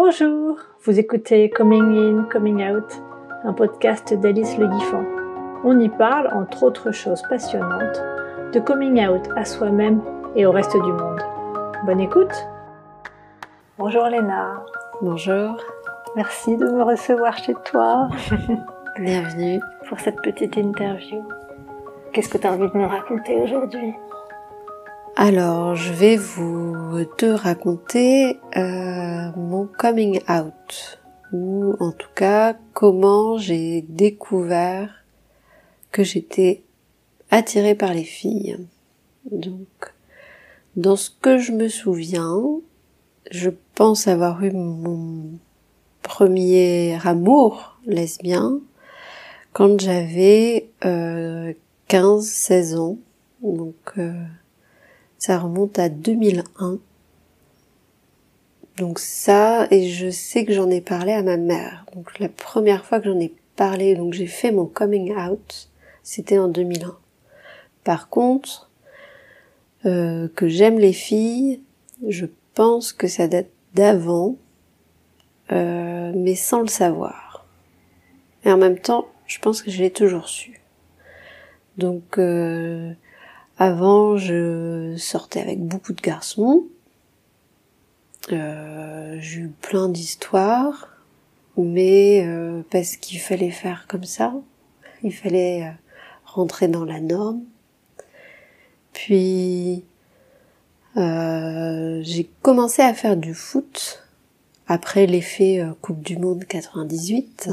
Bonjour, vous écoutez Coming In, Coming Out, un podcast d'Alice Le Guiffant. On y parle, entre autres choses passionnantes, de coming out à soi-même et au reste du monde. Bonne écoute Bonjour Léna. Bonjour. Merci de me recevoir chez toi. Bienvenue pour cette petite interview. Qu'est-ce que tu as envie de me raconter aujourd'hui? Alors, je vais vous te raconter euh, mon coming out, ou en tout cas comment j'ai découvert que j'étais attirée par les filles. Donc, dans ce que je me souviens, je pense avoir eu mon premier amour lesbien quand j'avais euh, 15-16 ans. Donc euh, ça remonte à 2001. Donc ça, et je sais que j'en ai parlé à ma mère. Donc la première fois que j'en ai parlé, donc j'ai fait mon coming out, c'était en 2001. Par contre, euh, que j'aime les filles, je pense que ça date d'avant, euh, mais sans le savoir. Et en même temps, je pense que je l'ai toujours su. Donc euh, avant, je sortais avec beaucoup de garçons. Euh, j'ai eu plein d'histoires, mais euh, parce qu'il fallait faire comme ça, il fallait euh, rentrer dans la norme. Puis euh, j'ai commencé à faire du foot après l'effet Coupe du Monde 98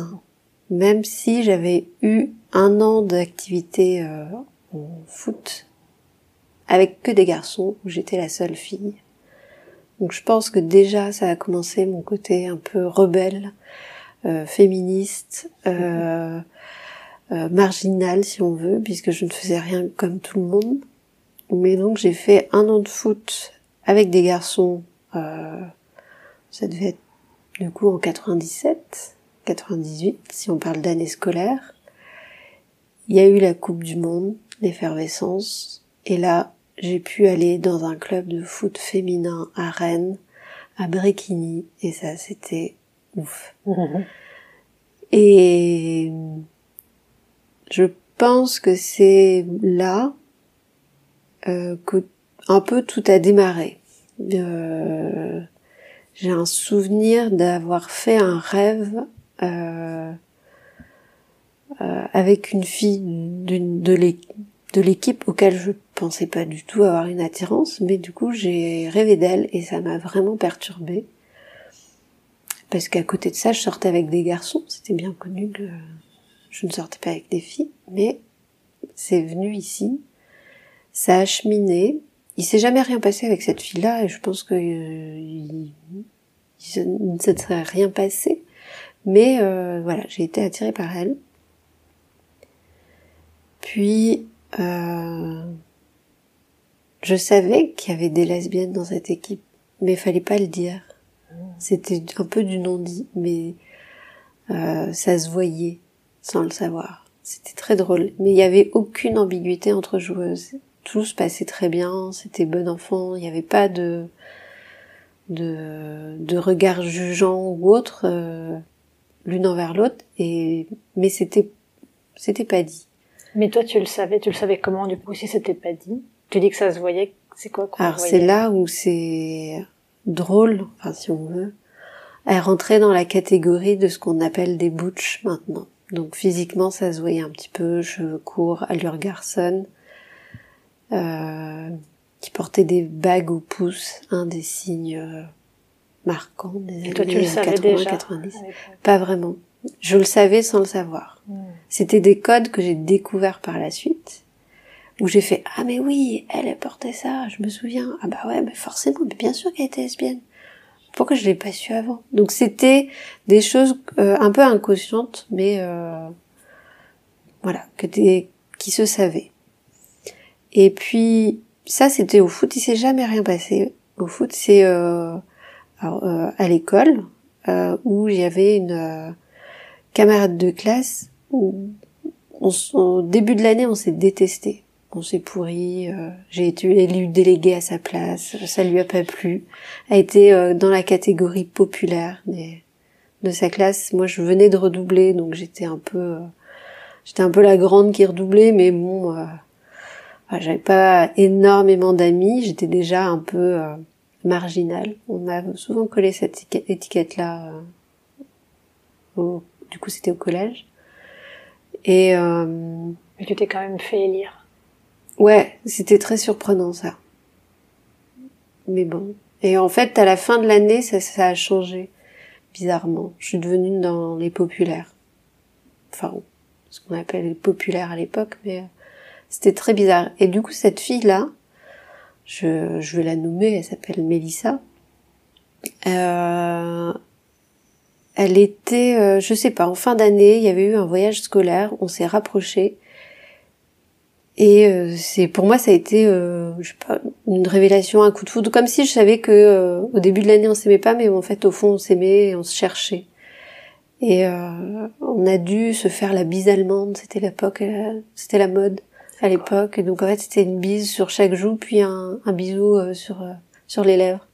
même si j'avais eu un an d'activité euh, en foot avec que des garçons où j'étais la seule fille. Donc je pense que déjà ça a commencé mon côté un peu rebelle, euh, féministe, euh, euh, marginal si on veut, puisque je ne faisais rien comme tout le monde. Mais donc j'ai fait un an de foot avec des garçons, euh, ça devait être du coup en 97. 98, si on parle d'année scolaire. Il y a eu la Coupe du Monde, l'effervescence, et là, j'ai pu aller dans un club de foot féminin à Rennes, à Bréquigny, et ça, c'était ouf. Et je pense que c'est là euh, que un peu tout a démarré. Euh, j'ai un souvenir d'avoir fait un rêve euh, euh, avec une fille de l'équipe auquel je pensais pas du tout avoir une attirance, mais du coup j'ai rêvé d'elle et ça m'a vraiment perturbée. Parce qu'à côté de ça, je sortais avec des garçons, c'était bien connu que je ne sortais pas avec des filles, mais c'est venu ici, ça a cheminé, il s'est jamais rien passé avec cette fille-là et je pense que euh, ne se serait rien passé. Mais euh, voilà, j'ai été attirée par elle. Puis, euh, je savais qu'il y avait des lesbiennes dans cette équipe, mais il fallait pas le dire. C'était un peu du non-dit, mais euh, ça se voyait sans le savoir. C'était très drôle, mais il n'y avait aucune ambiguïté entre joueuses. Tout se passait très bien, c'était bon enfant, il n'y avait pas de de, de regard jugeant ou autre. Euh, l'une envers l'autre et mais c'était c'était pas dit. Mais toi tu le savais, tu le savais comment du coup si c'était pas dit? Tu dis que ça se voyait, c'est quoi Alors c'est là où c'est drôle, enfin si on veut. Elle rentrait dans la catégorie de ce qu'on appelle des butch maintenant. Donc physiquement ça se voyait un petit peu, cheveux courts, allure garçonne, euh, qui portait des bagues au pouce, un des signes euh, marquant des années 80-90. Pas vraiment. Je le savais sans le savoir. Hmm. C'était des codes que j'ai découverts par la suite, où j'ai fait ah mais oui, elle, portait ça, je me souviens. Ah bah ouais, mais forcément, mais bien sûr qu'elle était lesbienne. Pourquoi je l'ai pas su avant? Donc c'était des choses euh, un peu inconscientes, mais euh, voilà, que des, qui se savaient. Et puis ça, c'était au foot. Il s'est jamais rien passé. Au foot, c'est euh, euh, à l'école euh, où avait une euh, camarade de classe où au début de l'année on s'est détesté. On s'est pourri, euh, j'ai été élue déléguée à sa place, ça lui a pas plu, a été euh, dans la catégorie populaire de sa classe. Moi, je venais de redoubler, donc j'étais un peu, euh, j'étais un peu la grande qui redoublait, mais bon, j'avais pas énormément d'amis, j'étais déjà un peu marginale. On m'a souvent collé cette étiquette-là. du coup, c'était au collège. Et mais tu t'es quand même fait élire. Ouais, c'était très surprenant ça. Mais bon. Et en fait, à la fin de l'année, ça, a changé. Bizarrement. Je suis devenue dans les populaires. Enfin, ce qu'on appelle les populaires à l'époque, mais euh, c'était très bizarre. Et du coup, cette fille-là, je, je vais la nommer, elle s'appelle Mélissa. Euh, elle était, euh, je sais pas, en fin d'année, il y avait eu un voyage scolaire, on s'est rapprochés et euh, c'est pour moi ça a été euh, je sais pas une révélation, un coup de foudre, comme si je savais que euh, au début de l'année on s'aimait pas, mais en fait au fond on s'aimait et on se cherchait. Et on a dû se faire la bise allemande, c'était l'époque, c'était la mode à l'époque. Et donc en fait c'était une bise sur chaque joue, puis un, un bisou sur sur les lèvres.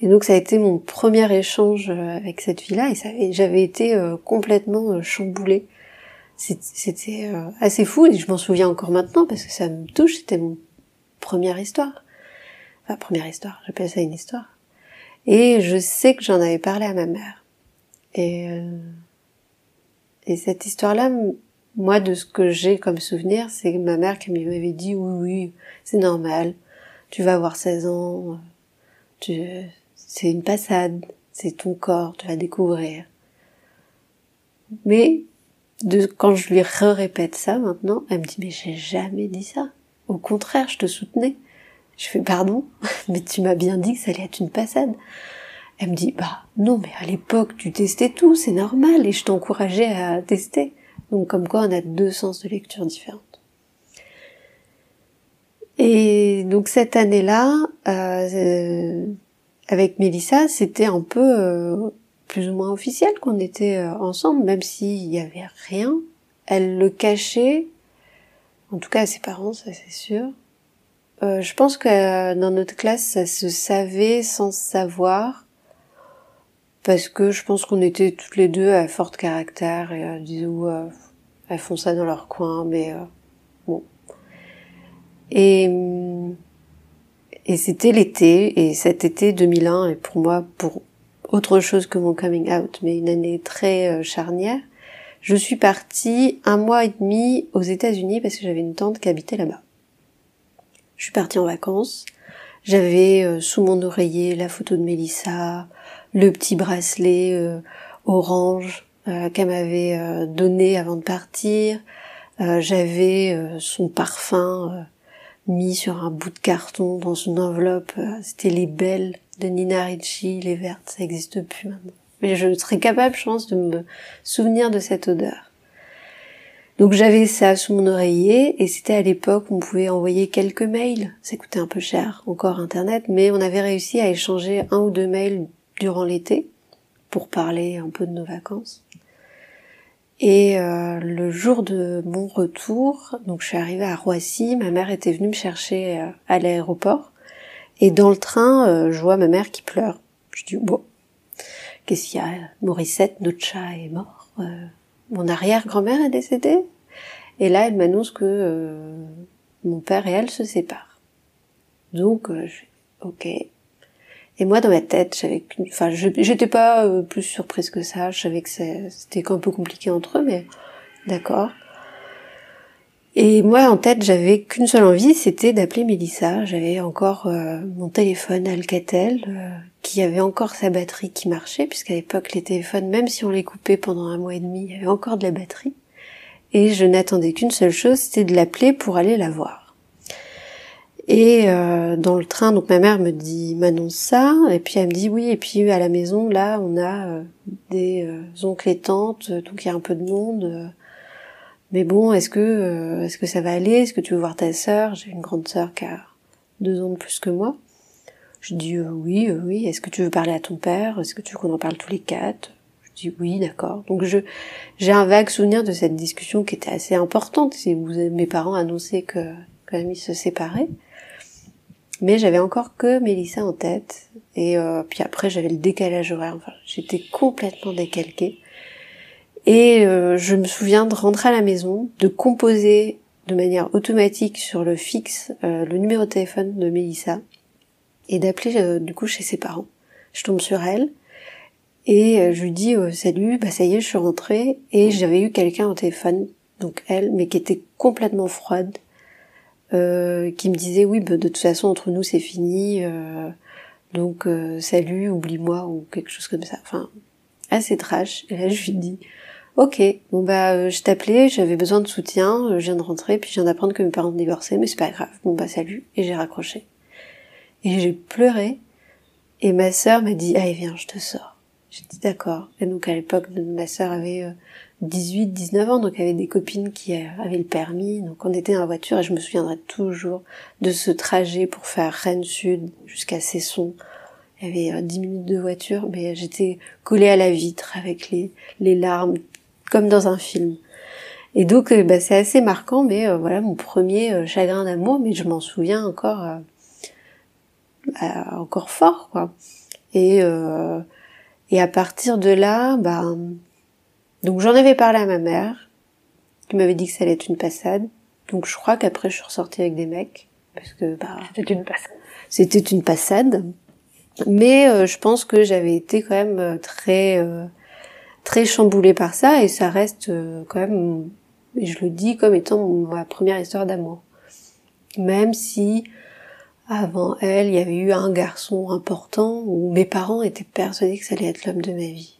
Et donc ça a été mon premier échange avec cette fille-là, et j'avais été complètement chamboulée c'était euh, assez fou et je m'en souviens encore maintenant parce que ça me touche. C'était mon première histoire. Enfin, première histoire, j'appelle ça une histoire. Et je sais que j'en avais parlé à ma mère. Et, euh, et cette histoire-là, moi, de ce que j'ai comme souvenir, c'est ma mère qui m'avait dit oui, oui, c'est normal. Tu vas avoir 16 ans. Tu, c'est une passade. C'est ton corps. Tu vas découvrir. Mais de quand je lui répète ça maintenant, elle me dit mais j'ai jamais dit ça. Au contraire, je te soutenais. Je fais pardon, mais tu m'as bien dit que ça allait être une passade. Elle me dit bah non mais à l'époque tu testais tout, c'est normal et je t'encourageais à tester. Donc comme quoi on a deux sens de lecture différentes. Et donc cette année-là, euh, avec Mélissa, c'était un peu euh, plus ou moins officiel qu'on était euh, ensemble, même s'il y avait rien. Elle le cachait, en tout cas à ses parents, ça c'est sûr. Euh, je pense que euh, dans notre classe, ça se savait sans savoir, parce que je pense qu'on était toutes les deux à fort caractère et euh, disons, euh, elles font ça dans leur coin, mais bon. Et et c'était l'été, et cet été 2001 est pour moi, pour autre chose que mon coming out, mais une année très euh, charnière. Je suis partie un mois et demi aux États-Unis parce que j'avais une tante qui habitait là-bas. Je suis partie en vacances. J'avais euh, sous mon oreiller la photo de Mélissa, le petit bracelet euh, orange qu'elle m'avait donné avant de partir. J'avais son parfum mis sur un bout de carton dans une enveloppe. C'était les belles de Nina Ricci, les vertes, ça n'existe plus maintenant. Mais je serais capable, je pense, de me souvenir de cette odeur. Donc j'avais ça sous mon oreiller et c'était à l'époque où on pouvait envoyer quelques mails. Ça coûtait un peu cher, encore internet, mais on avait réussi à échanger un ou deux mails durant l'été pour parler un peu de nos vacances. Et euh, le jour de mon retour, donc je suis arrivée à Roissy, ma mère était venue me chercher euh, à l'aéroport et dans le train, euh, je vois ma mère qui pleure. Je dis, bon, qu'est-ce qu'il y a? Morissette, notre chat, est mort. Euh, mon arrière-grand-mère est décédée. Et là, elle m'annonce que euh, mon père et elle se séparent. Donc, je ok. Et moi, dans ma tête, j'avais, enfin, j'étais pas plus surprise que ça. Je savais que c'était un peu compliqué entre eux, mais d'accord. Et moi, en tête, j'avais qu'une seule envie, c'était d'appeler Mélissa. J'avais encore euh, mon téléphone Alcatel, euh, qui avait encore sa batterie qui marchait, puisqu'à l'époque, les téléphones, même si on les coupait pendant un mois et demi, il y avait encore de la batterie. Et je n'attendais qu'une seule chose, c'était de l'appeler pour aller la voir. Et euh, dans le train, donc ma mère me dit, m'annonce ça, et puis elle me dit oui, et puis à la maison, là, on a des oncles et tantes, donc il y a un peu de monde mais bon, est-ce que euh, est-ce que ça va aller? Est-ce que tu veux voir ta sœur? J'ai une grande sœur qui a deux ans de plus que moi. Je dis euh, oui, euh, oui. Est-ce que tu veux parler à ton père? Est-ce que tu veux qu'on en parle tous les quatre? Je dis oui, d'accord. Donc je j'ai un vague souvenir de cette discussion qui était assez importante. Si mes parents annonçaient que quand même ils se séparaient. Mais j'avais encore que Mélissa en tête. Et puis après, j'avais le décalage horaire. Enfin, j'étais complètement décalquée. Et euh, je me souviens de rentrer à la maison, de composer de manière automatique sur le fixe euh, le numéro de téléphone de Mélissa et d'appeler du coup chez ses parents. Je tombe sur elle et je lui dis salut, bah ça y est, je suis rentrée et j'avais eu quelqu'un au téléphone, donc elle, mais qui était complètement froide, euh, qui me disait oui, bah, de toute façon entre nous c'est fini, euh, donc euh, salut, oublie-moi ou quelque chose comme ça. Enfin, assez trash. Et là je lui dis ok, bon bah je t'appelais, j'avais besoin de soutien, je viens de rentrer, puis je viens d'apprendre que mes parents ont divorcé, mais c'est pas grave. Bon bah salut, et j'ai raccroché. Et j'ai pleuré, et ma sœur m'a dit allez viens, je te sors. J'ai dit d'accord. Et donc à l'époque, ma sœur avait 18, 19 ans, donc y avait des copines qui avaient le permis, donc on était dans la voiture et je me souviendrai toujours de ce trajet pour faire Rennes Sud jusqu'à Cesson. Il y avait 10 euh, minutes de voiture, mais j'étais collée à la vitre avec les, les larmes, comme dans un film. Et donc euh, bah, c'est assez marquant, mais euh, voilà mon premier chagrin d'amour, mais je m'en souviens encore, encore fort, quoi. Et, et à partir de là, bah, donc j'en avais parlé à ma mère, qui m'avait dit que ça allait être une passade. Donc je crois qu'après je suis ressortie avec des mecs, parce que bah c'était une passade. C'était une passade, mais euh, je pense que j'avais été quand même euh, très euh, très chamboulée par ça et ça reste quand même, je le dis comme étant ma première histoire d'amour. Même si avant elle, il y avait eu un garçon important où mes parents étaient persuadés que ça allait être l'homme de ma vie.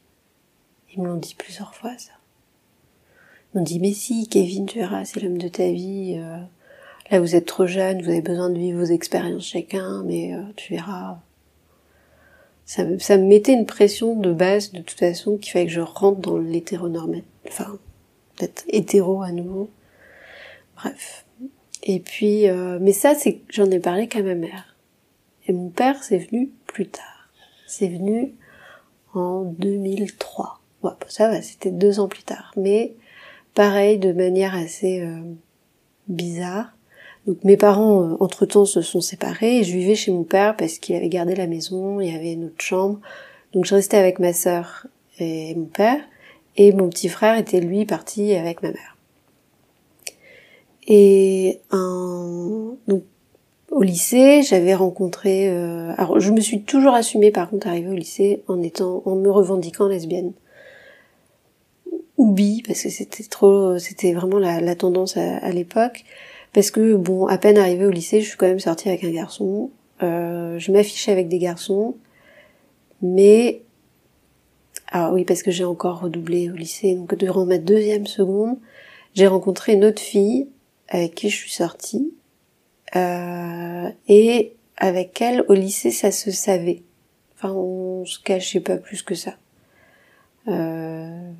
Ils me l'ont dit plusieurs fois, ça. Ils m'ont dit, mais si, Kevin, tu verras, c'est l'homme de ta vie. Euh, là, vous êtes trop jeune, vous avez besoin de vivre vos expériences chacun, mais euh, tu verras. Ça, ça me mettait une pression de base, de toute façon, qu'il fallait que je rentre dans l'hétéronormé. Enfin, peut-être hétéro à nouveau. Bref. Et puis, euh, mais ça, c'est j'en ai parlé qu'à ma mère. Et mon père, c'est venu plus tard. C'est venu en 2003 ça va, c'était deux ans plus tard. Mais pareil, de manière assez euh, bizarre. Donc mes parents, euh, entre-temps, se sont séparés et je vivais chez mon père parce qu'il avait gardé la maison, il y avait une autre chambre. Donc je restais avec ma sœur et mon père. Et mon petit frère était lui parti avec ma mère. Et un... donc au lycée, j'avais rencontré. Euh... Alors, je me suis toujours assumée, par contre, arrivée au lycée en étant, en me revendiquant lesbienne ou bi parce que c'était trop c'était vraiment la, tendance à, l'époque parce que bon à peine arrivée au lycée je suis quand même sortie avec un garçon. Euh, je m'affichais avec des garçons. Mais ah oui parce que j'ai encore redoublé au lycée. Donc durant ma deuxième seconde j'ai rencontré une autre fille avec qui je suis sortie. Euh, et avec elle au lycée ça se savait. Enfin on se cachait pas plus que ça. Euh,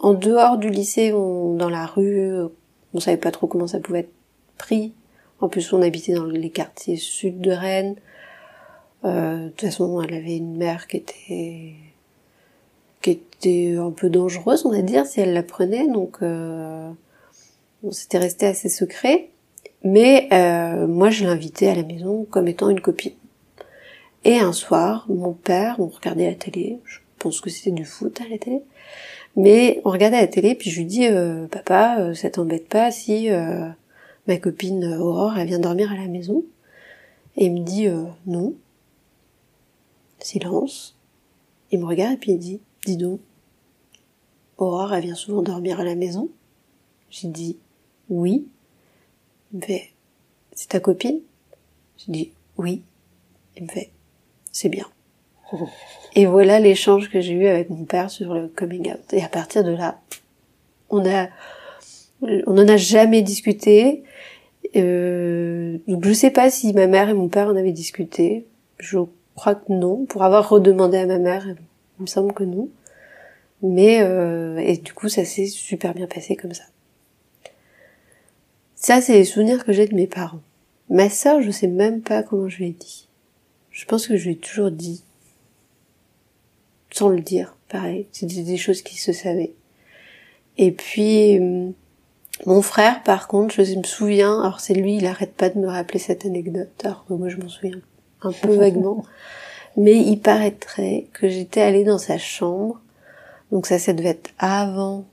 en dehors du lycée, dans la rue, on savait pas trop comment ça pouvait être pris. En plus, on habitait dans les quartiers sud de Rennes. Euh, de toute façon, elle avait une mère qui était qui était un peu dangereuse, on va dire, si elle la prenait. Donc, euh, on s'était resté assez secret. Mais euh, moi, je l'invitais à la maison comme étant une copine. Et un soir, mon père, on regardait la télé. Je pense que c'était du foot à la télé. Mais on regardait la télé, puis je lui dis, euh, papa, euh, ça t'embête pas si euh, ma copine Aurore, elle vient dormir à la maison? Et il me dit, non. Silence. Il me regarde et puis il dit, dis donc, Aurore, elle vient souvent dormir à la maison? J'ai dit, oui. Il me fait, c'est ta copine? J'ai dit, oui. Il me fait, c'est bien. Et voilà l'échange que j'ai eu avec mon père sur le coming out. Et à partir de là, on a, on en a jamais discuté. Euh, donc je sais pas si ma mère et mon père en avaient discuté. Je crois que non. Pour avoir redemandé à ma mère, il me semble que non. Mais euh, et du coup, ça s'est super bien passé comme ça. Ça, c'est les souvenirs que j'ai de mes parents. Ma sœur, je sais même pas comment je lui ai dit. Je pense que je lui ai toujours dit sans le dire, pareil. C'était des choses qui se savaient. Et puis, euh, Mon frère, par contre, je me souviens, alors c'est lui, il arrête pas de me rappeler cette anecdote, alors que moi je m'en souviens un peu vaguement, mais il paraîtrait que j'étais allée dans sa chambre, donc ça, ça devait être avant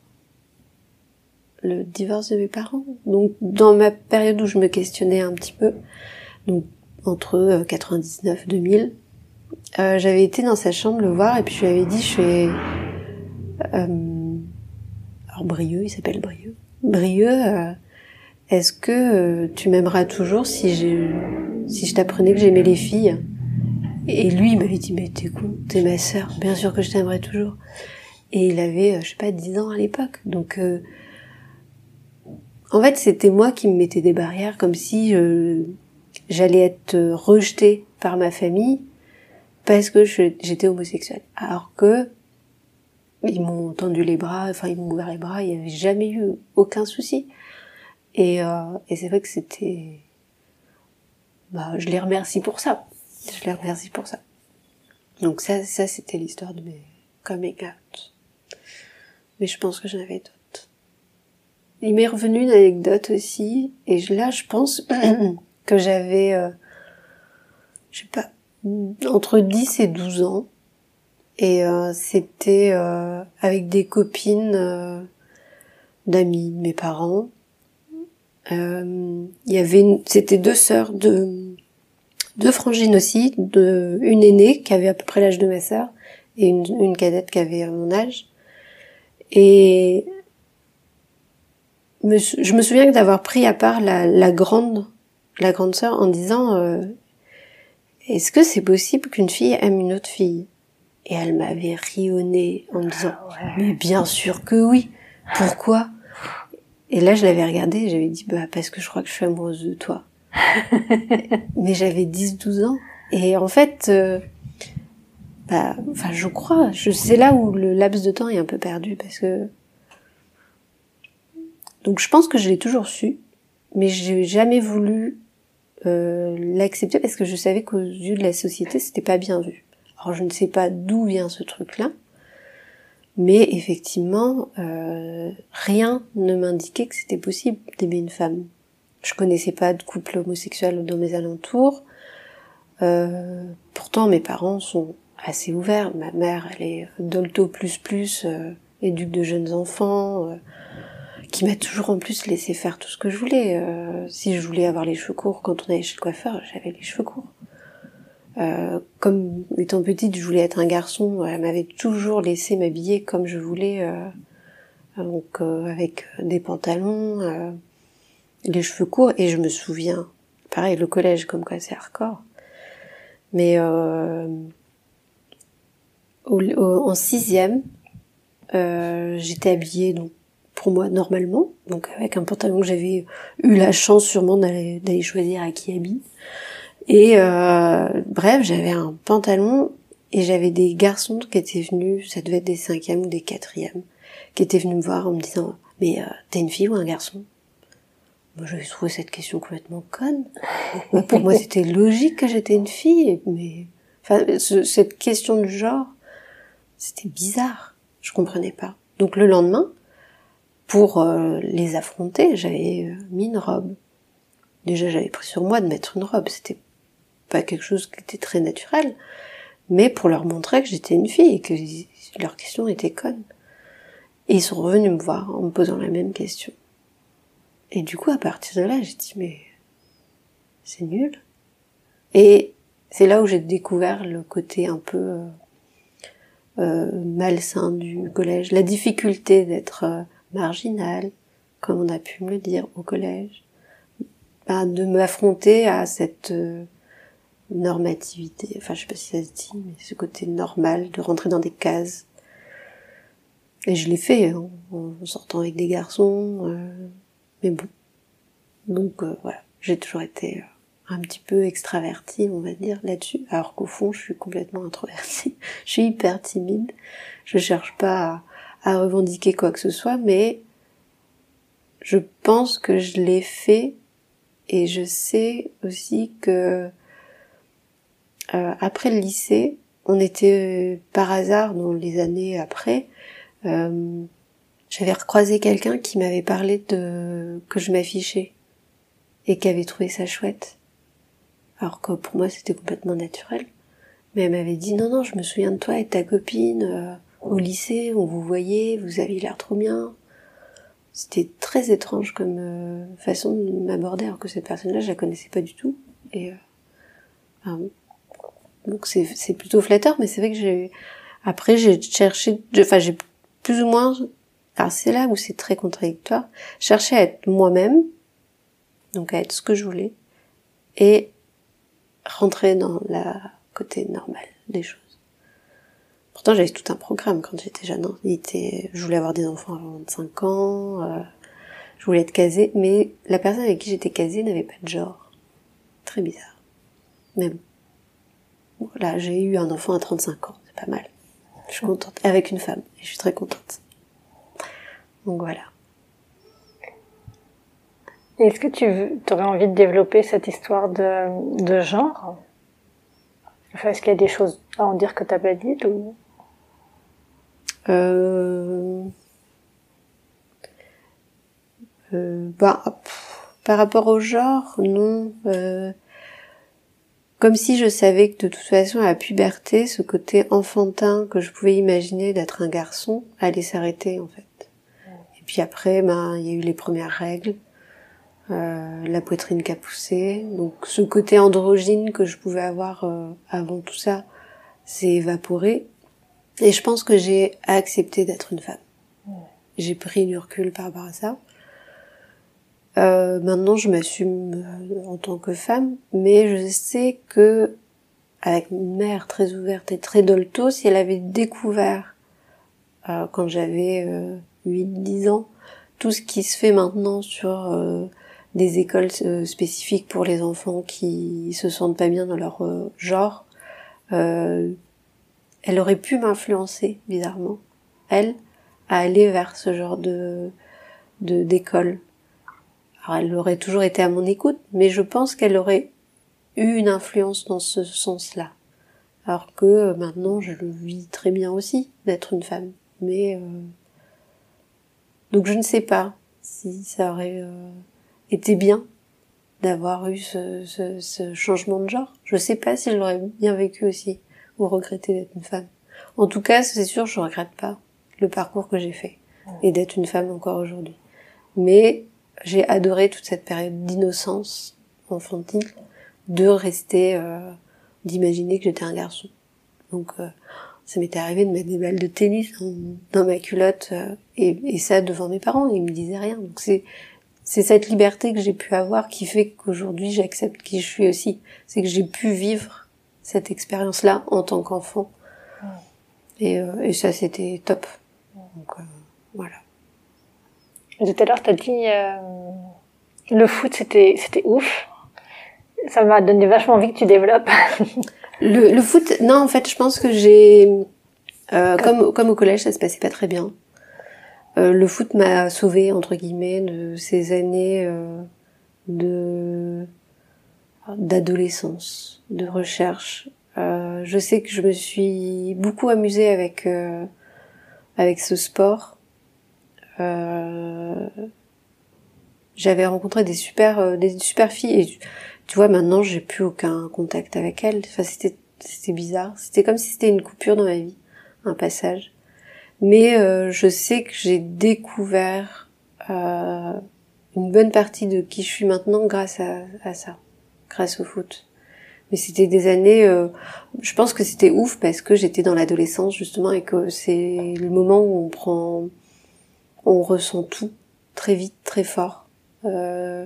le divorce de mes parents, donc dans ma période où je me questionnais un petit peu, donc entre 99 euh, 2000, euh, j'avais été dans sa chambre le voir et puis je lui avais dit, je suis... Euh, alors Brieux, il s'appelle Brieux. Brieux, euh, est-ce que euh, tu m'aimeras toujours si je, si je t'apprenais que j'aimais les filles? Et lui, il m'avait dit, mais t'es con, t'es ma sœur, bien sûr que je t'aimerais toujours. Et il avait, euh, je sais pas, 10 ans à l'époque. Donc, en fait, c'était moi qui me mettais des barrières, comme si j'allais être rejetée par ma famille parce que j'étais homosexuelle. Alors que ils m'ont tendu les bras, enfin ils m'ont ouvert les bras, il n'y avait jamais eu aucun souci. Et, euh, et c'est vrai que c'était... Bah, je les remercie pour ça. Je les remercie pour ça. Donc ça, ça c'était l'histoire de mes coming out. Mais je pense que j'en avais d'autres. Il m'est revenu une anecdote aussi, et là je pense que j'avais, euh, je sais pas, entre 10 et 12 ans. Et euh, c'était euh, avec des copines euh, d'amis de mes parents. Il y avait, c'était deux sœurs, de deux frangines aussi, de, une aînée qui avait à peu près l'âge de ma sœur et une, une cadette qui avait mon âge. Et je me souviens d'avoir pris à part la, la grande, la grande sœur en disant est-ce que c'est possible qu'une fille aime une autre fille? Et elle m'avait rionné en me disant, ah mais bien sûr que oui. Pourquoi? Et là, je l'avais regardé et j'avais dit, bah, parce que je crois que je suis amoureuse de toi. mais j'avais 10, 12 ans. Et en fait, euh, bah, enfin, je crois, je, c'est là où le laps de temps est un peu perdu parce que, donc je pense que je l'ai toujours su, mais j'ai jamais voulu euh, l'accepter parce que je savais qu'aux yeux de la société, c'était pas bien vu. Alors je ne sais pas d'où vient ce truc-là, mais effectivement, euh, rien ne m'indiquait que c'était possible d'aimer une femme. Je connaissais pas de couple homosexuel dans mes alentours. Euh, pourtant, mes parents sont assez ouverts. Ma mère, elle est dolto plus plus, éduque de jeunes enfants, qui m'a toujours en plus laissé faire tout ce que je voulais. Euh, si je voulais avoir les cheveux courts quand on allait chez le coiffeur, j'avais les cheveux courts. Euh, comme étant petite, je voulais être un garçon. Elle m'avait toujours laissé m'habiller comme je voulais, euh, donc euh, avec des pantalons, les cheveux courts. Et je me souviens, pareil, le collège, comme quoi c'est hardcore. Mais en sixième, j'étais habillée donc pour moi normalement, donc avec un pantalon que j'avais eu la chance sûrement d'aller choisir à habille. Et euh, bref, j'avais un pantalon et j'avais des garçons qui étaient venus, ça devait être des cinquièmes ou des quatrièmes, qui étaient venus me voir en me disant mais euh, t'es une fille ou un garçon? Moi j'avais trouvé cette question complètement conne. Pour moi c'était logique que j'étais une fille, mais enfin cette question du genre, c'était bizarre, je comprenais pas. Donc le lendemain, pour euh, les affronter, j'avais euh, mis une robe. Déjà j'avais pris sur moi de mettre une robe, c'était pas quelque chose qui était très naturel, mais pour leur montrer que j'étais une fille et que leur question était conne. Et ils sont revenus me voir en me posant la même question. Et du coup, à partir de là, j'ai dit, mais c'est nul. Et c'est là où j'ai découvert le côté un peu euh, euh malsain du collège, la difficulté d'être euh, marginal, comme on a pu me le dire au collège, bah, de m'affronter à cette euh, normativité, enfin je sais pas si ça se dit, mais ce côté normal de rentrer dans des cases. Et je l'ai fait hein, en sortant avec des garçons, euh, mais bon. Donc euh, voilà, j'ai toujours été un petit peu extravertie, on va dire, là-dessus, alors qu'au fond je suis complètement introvertie. je suis hyper timide, je cherche pas à, à revendiquer quoi que ce soit, mais je pense que je l'ai fait et je sais aussi que euh, après le lycée, on était euh, par hasard dans les années après, euh, j'avais recroisé quelqu'un qui m'avait parlé de que je m'affichais et qui avait trouvé ça chouette. Alors que pour moi c'était complètement naturel. Mais elle m'avait dit non non je me souviens de toi et ta copine euh, au lycée, on vous voyait, vous aviez l'air trop bien. C'était très étrange comme euh, façon de m'aborder alors que cette personne-là je la connaissais pas du tout. Et euh, donc c'est plutôt flatteur, mais c'est vrai que j'ai après j'ai cherché, enfin j'ai plus ou moins, c'est là où c'est très contradictoire, chercher à être moi-même, donc à être ce que je voulais, et rentrer dans la côté normal des choses. Pourtant, j'avais tout un programme quand j'étais jeune. Hein. Il était, je voulais avoir des enfants avant 25 ans, euh, je voulais être casée, mais la personne avec qui j'étais casée n'avait pas de genre. Très bizarre. Mais bon, voilà, j'ai eu un enfant à 35 ans, c'est pas mal. Je suis contente. Avec une femme, et je suis très contente. Donc voilà. Est-ce que tu aurais envie de développer cette histoire de, genre? Enfin, est-ce qu'il y a des choses à en dire que tu n'as pas dites ou... Euh... Euh, bah, par rapport au genre, non. Euh, comme si je savais que de toute façon, à la puberté, ce côté enfantin que je pouvais imaginer d'être un garçon allait s'arrêter en fait. Et puis après, ben, il y a eu les premières règles, la poitrine qui a poussé, donc ce côté androgyne que je pouvais avoir avant tout ça s'est évaporé. Et je pense que j'ai accepté d'être une femme. J'ai pris du recul par rapport à ça. Euh, maintenant, je m'assume euh, en tant que femme, mais je sais que avec une mère très ouverte et très dolto, si elle avait découvert euh, quand j'avais 8-10 ans tout ce qui se fait maintenant sur des écoles spécifiques pour les enfants qui se sentent pas bien dans leur genre, elle aurait pu m'influencer bizarrement, elle, à aller vers ce genre de d'école alors elle aurait toujours été à mon écoute, mais je pense qu'elle aurait eu une influence dans ce sens-là. Alors que euh, maintenant je le vis très bien aussi d'être une femme. Mais euh, donc je ne sais pas si ça aurait euh, été bien d'avoir eu ce, changement de genre. Je sais pas si je l'aurais bien vécu aussi ou regretté d'être une femme. En tout cas, c'est sûr, je regrette pas le parcours que j'ai fait et d'être une femme encore aujourd'hui. Mais j'ai adoré toute cette période d'innocence enfantine, de rester, euh, d'imaginer que j'étais un garçon. Donc euh, ça m'était arrivé de mettre des balles de tennis dans, ma culotte euh, et, et, ça devant mes parents, ils me disaient rien. Donc c'est c'est cette liberté que j'ai pu avoir qui fait qu'aujourd'hui j'accepte qui je suis aussi. C'est que j'ai pu vivre cette expérience-là en tant qu'enfant. Et, et ça c'était top. Donc voilà. Tout à l'heure, tu as dit euh, le foot, c'était c'était ouf. Ça m'a donné vachement envie que tu développes. le, le foot, non, en fait, je pense que j'ai euh, comme comme au collège, ça se passait pas très bien. Euh, le foot m'a sauvé entre guillemets de ces années euh, de d'adolescence, de recherche. Euh, je sais que je me suis beaucoup amusée avec euh, avec ce sport euh, j'avais rencontré des super euh, des super filles et tu vois maintenant j'ai plus aucun contact avec elles. Enfin c'était c'était bizarre. C'était comme si c'était une coupure dans ma vie, un passage. Mais euh, je sais que j'ai découvert euh, une bonne partie de qui je suis maintenant grâce à, à ça, grâce au foot. Mais c'était des années, euh, je pense que c'était ouf parce que j'étais dans l'adolescence justement et que c'est le moment où on prend on ressent tout très vite, très fort. Euh,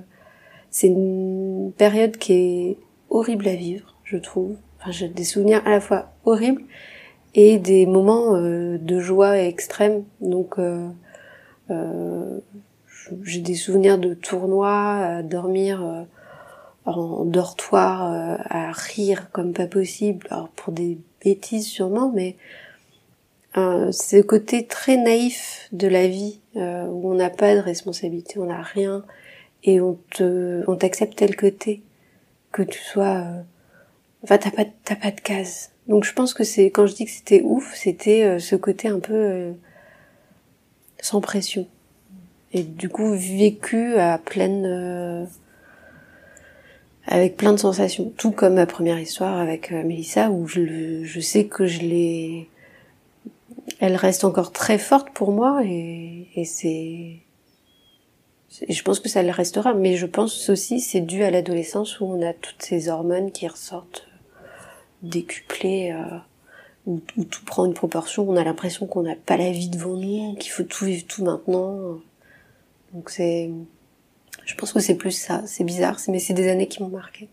c'est une période qui est horrible à vivre, je trouve. Enfin, j'ai des souvenirs à la fois horribles et des moments euh, de joie extrême. Donc, euh, j'ai des souvenirs de tournois, à dormir en dortoir, à rire comme pas possible, alors pour des bêtises sûrement, mais euh, ce côté très naïf de la vie euh, où on n'a pas de responsabilité, on n'a rien et on te, on t'accepte tel que t'es, que tu sois, euh, enfin t'as pas, t'as pas de case. Donc je pense que c'est quand je dis que c'était ouf, c'était ce côté un peu sans pression et du coup vécu à pleine euh, avec plein de sensations. Tout comme ma première histoire avec euh, Mélissa où je, je sais que je l'ai elle reste encore très forte pour moi et, et c'est je pense que ça le restera. Mais je pense aussi c'est dû à l'adolescence où on a toutes ces hormones qui ressortent décuplées euh, où, tout prend une proportion. On a l'impression qu'on n'a pas la vie devant nous qu'il faut tout vivre tout maintenant. Donc c'est, je pense que c'est plus ça. C'est bizarre, mais c'est des années qui m'ont marqué.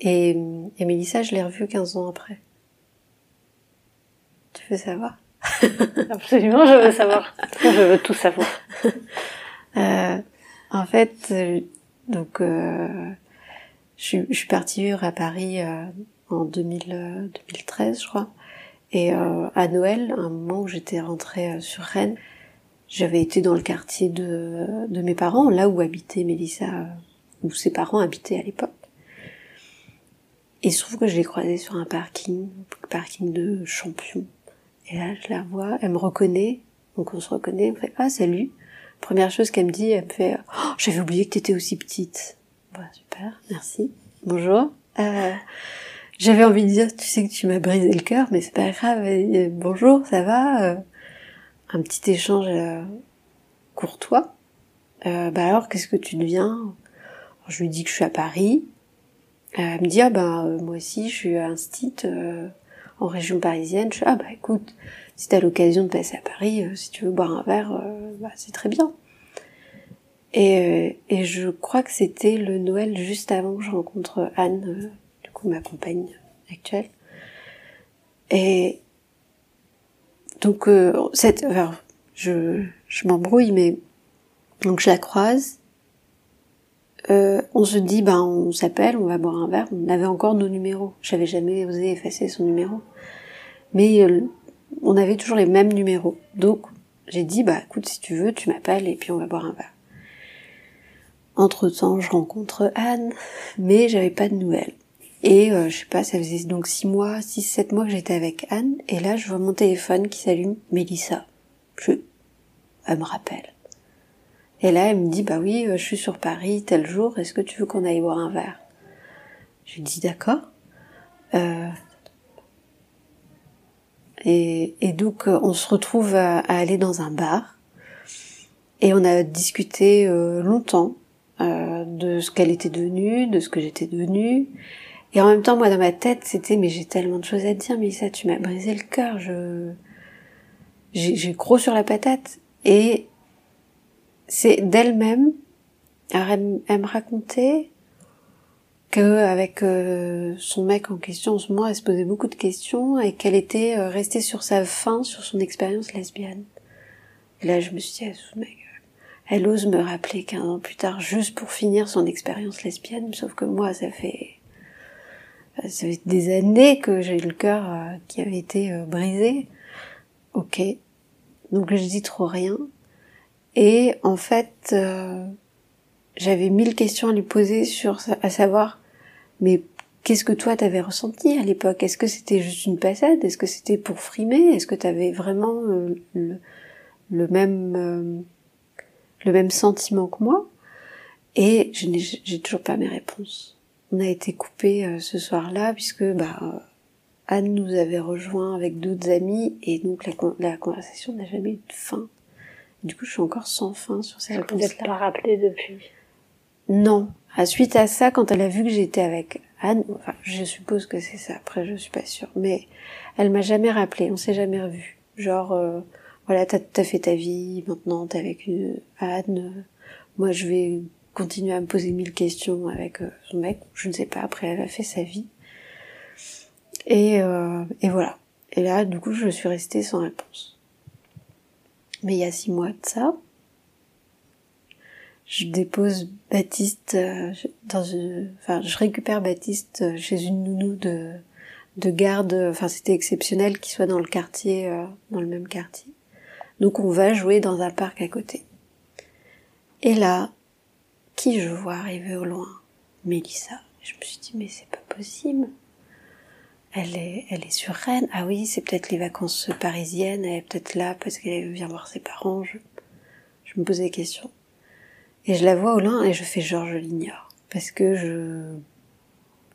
Et, et Mélissa, je l'ai revue 15 ans après. Tu veux savoir? Absolument, je veux savoir. je veux tout savoir. euh, en fait, euh, donc, euh, je, je, suis partie vivre à Paris euh, en 2000, 2013, je crois. Et euh, à Noël, un moment où j'étais rentrée euh, sur Rennes, j'avais été dans le quartier de, de mes parents, là où habitait Mélissa, euh, où ses parents habitaient à l'époque. Et je trouve que je l'ai croisée sur un parking, parking de champion. Et là, je la vois, elle me reconnaît, donc on se reconnaît, on fait « Ah, salut !» Première chose qu'elle me dit, elle me fait oh, j'avais oublié que t'étais aussi petite. » Bah, super, merci. Bonjour. Euh, j'avais envie de dire, tu sais que tu m'as brisé le cœur, mais c'est pas grave. Bonjour, ça va euh, Un petit échange euh, courtois. bah alors, qu'est-ce que tu deviens? Je lui dis que je suis à Paris. elle me dit, ah bah moi aussi, je suis à un site en région parisienne. Je suis, ah bah écoute, si t'as l'occasion de passer à Paris, si tu veux boire un verre, bah c'est très bien. Et, et je crois que c'était le Noël juste avant que je rencontre Anne ma compagne actuelle. Et donc euh, cette, je, je m'embrouille, mais donc je la croise. Euh, on se dit, ben on s'appelle, on va boire un verre. On avait encore nos numéros. J'avais jamais osé effacer son numéro, mais euh, on avait toujours les mêmes numéros. Donc j'ai dit, bah écoute, si tu veux, tu m'appelles et puis on va boire un verre. Entre temps, je rencontre Anne, mais j'avais pas de nouvelles. Et euh, je sais pas, ça faisait donc six mois, six, sept mois que j'étais avec Anne, et là je vois mon téléphone qui s'allume, Mélissa. Je, elle me rappelle. Et là elle me dit, bah oui, euh, je suis sur Paris tel jour, est-ce que tu veux qu'on aille boire un verre? Je lui dis d'accord. Euh... Et, et, donc euh, on se retrouve à, aller dans un bar, et on a discuté longtemps de ce qu'elle était devenue, de ce que j'étais devenue. Et en même temps, moi, dans ma tête, c'était, mais j'ai tellement de choses à te dire, mais ça, tu m'as brisé le cœur, je, j'ai gros sur la patate. Et c'est d'elle-même, elle, me racontait que avec euh, son mec en question en ce moment, elle se posait beaucoup de questions et qu'elle était euh, restée sur sa fin, sur son expérience lesbienne. Et là, je me suis dit, ah, elle ose me rappeler qu'un an plus tard, juste pour finir son expérience lesbienne, sauf que moi, ça fait ça fait des années que j'ai le cœur euh, qui avait été euh, brisé. Ok. Donc je dis trop rien. Et en fait, euh, j'avais mille questions à lui poser sur, à savoir, mais qu'est-ce que toi t'avais ressenti à l'époque? Est-ce que c'était juste une passade? Est-ce que c'était pour frimer? Est-ce que t'avais vraiment le, le, même le même sentiment que moi? Et je n'ai j'ai toujours pas mes réponses on a été coupé euh, ce soir-là puisque bah, Anne nous avait rejoint avec d'autres amis et donc la, conversation n'a jamais eu de fin. Du coup, je suis encore sans fin sur cette réponse. Vous pas rappelé depuis? Non. À suite à ça, quand elle a vu que j'étais avec Anne, enfin, je suppose que c'est ça. Après, je suis pas sûre, mais elle m'a jamais rappelé. On s'est jamais revu. Genre, euh, voilà, t'as as fait ta vie, maintenant t'es avec une Anne. Moi, je vais continuer à me poser mille questions avec euh, son mec, je ne sais pas, après elle a fait sa vie. Et, euh, et voilà. Et là, du coup, je suis restée sans réponse. Mais il y a six mois de ça, je dépose Baptiste euh, dans une, enfin, je récupère Baptiste chez une nounou de, de garde, enfin, c'était exceptionnel qu'il soit dans le quartier, dans le même quartier. Donc on va jouer dans un parc à côté. Et là, qui je vois arriver au loin Mélissa. Je me suis dit, mais c'est pas possible. elle est, elle est sur Rennes. Ah oui, c'est peut-être les vacances parisiennes. Elle est peut-être là parce qu'elle vient voir ses parents. Je, je me posais des questions. Et je la vois au loin et je fais genre je l'ignore parce que je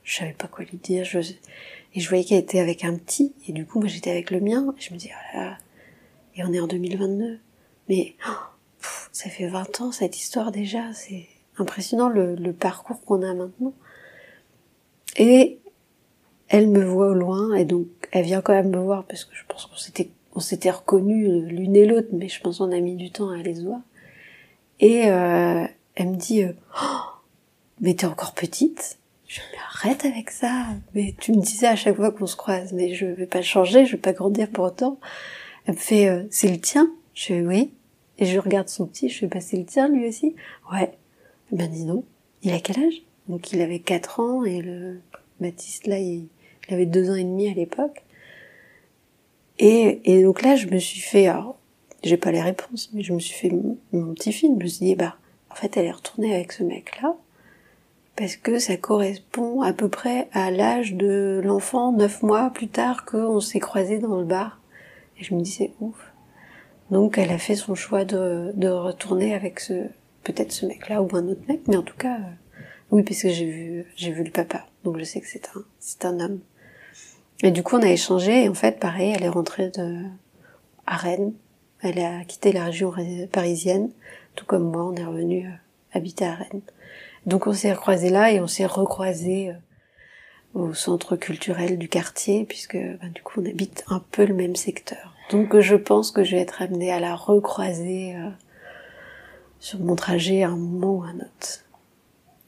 je savais pas quoi lui dire. Je, et je voyais qu'elle était avec un petit et du coup moi j'étais avec le mien. Et je me dis oh là là. Et on est en 2022. Mais oh, ça fait 20 ans cette histoire déjà. C'est impressionnant le, parcours qu'on a maintenant. Et elle me voit au loin et donc elle vient quand même me voir parce que je pense qu'on s'était on s'était reconnus l'une et l'autre, mais je pense qu'on a mis du temps à aller voir. Et euh, elle me dit euh, oh, mais t'es encore petite Je me arrête avec ça. Mais tu me disais à chaque fois qu'on se croise, mais je vais pas changer, je vais pas grandir pour autant. Elle me fait euh, c'est le tien Je fais oui. Et je regarde son petit, je fais bah c'est le tien lui aussi Ouais. Ben dis non. Il a quel âge? Donc il avait 4 ans et le Baptiste là il avait deux ans et demi à l'époque. Et, et donc là, je me suis fait, alors, j'ai pas les réponses, mais je me suis fait mon, petit film. Je me suis dit, bah, en fait, elle est retournée avec ce mec-là, parce que ça correspond à peu près à l'âge de l'enfant, neuf mois plus tard qu'on s'est croisés dans le bar. Et je me dis, c'est ouf. Donc, elle a fait son choix de, de retourner avec ce, peut-être ce mec-là ou un autre mec, mais en tout cas, euh, oui, parce que j'ai vu, j'ai vu le papa. Donc, je sais que c'est un, c'est un homme. Et du coup, on a échangé, et en fait, pareil, elle est rentrée de, à Rennes. Elle a quitté la région parisienne, tout comme moi, on est revenu euh, habiter à Rennes. Donc on s'est recroisés là et on s'est recroisés euh, au centre culturel du quartier, puisque ben, du coup on habite un peu le même secteur. Donc je pense que je vais être amenée à la recroiser euh, sur mon trajet à un moment ou un autre.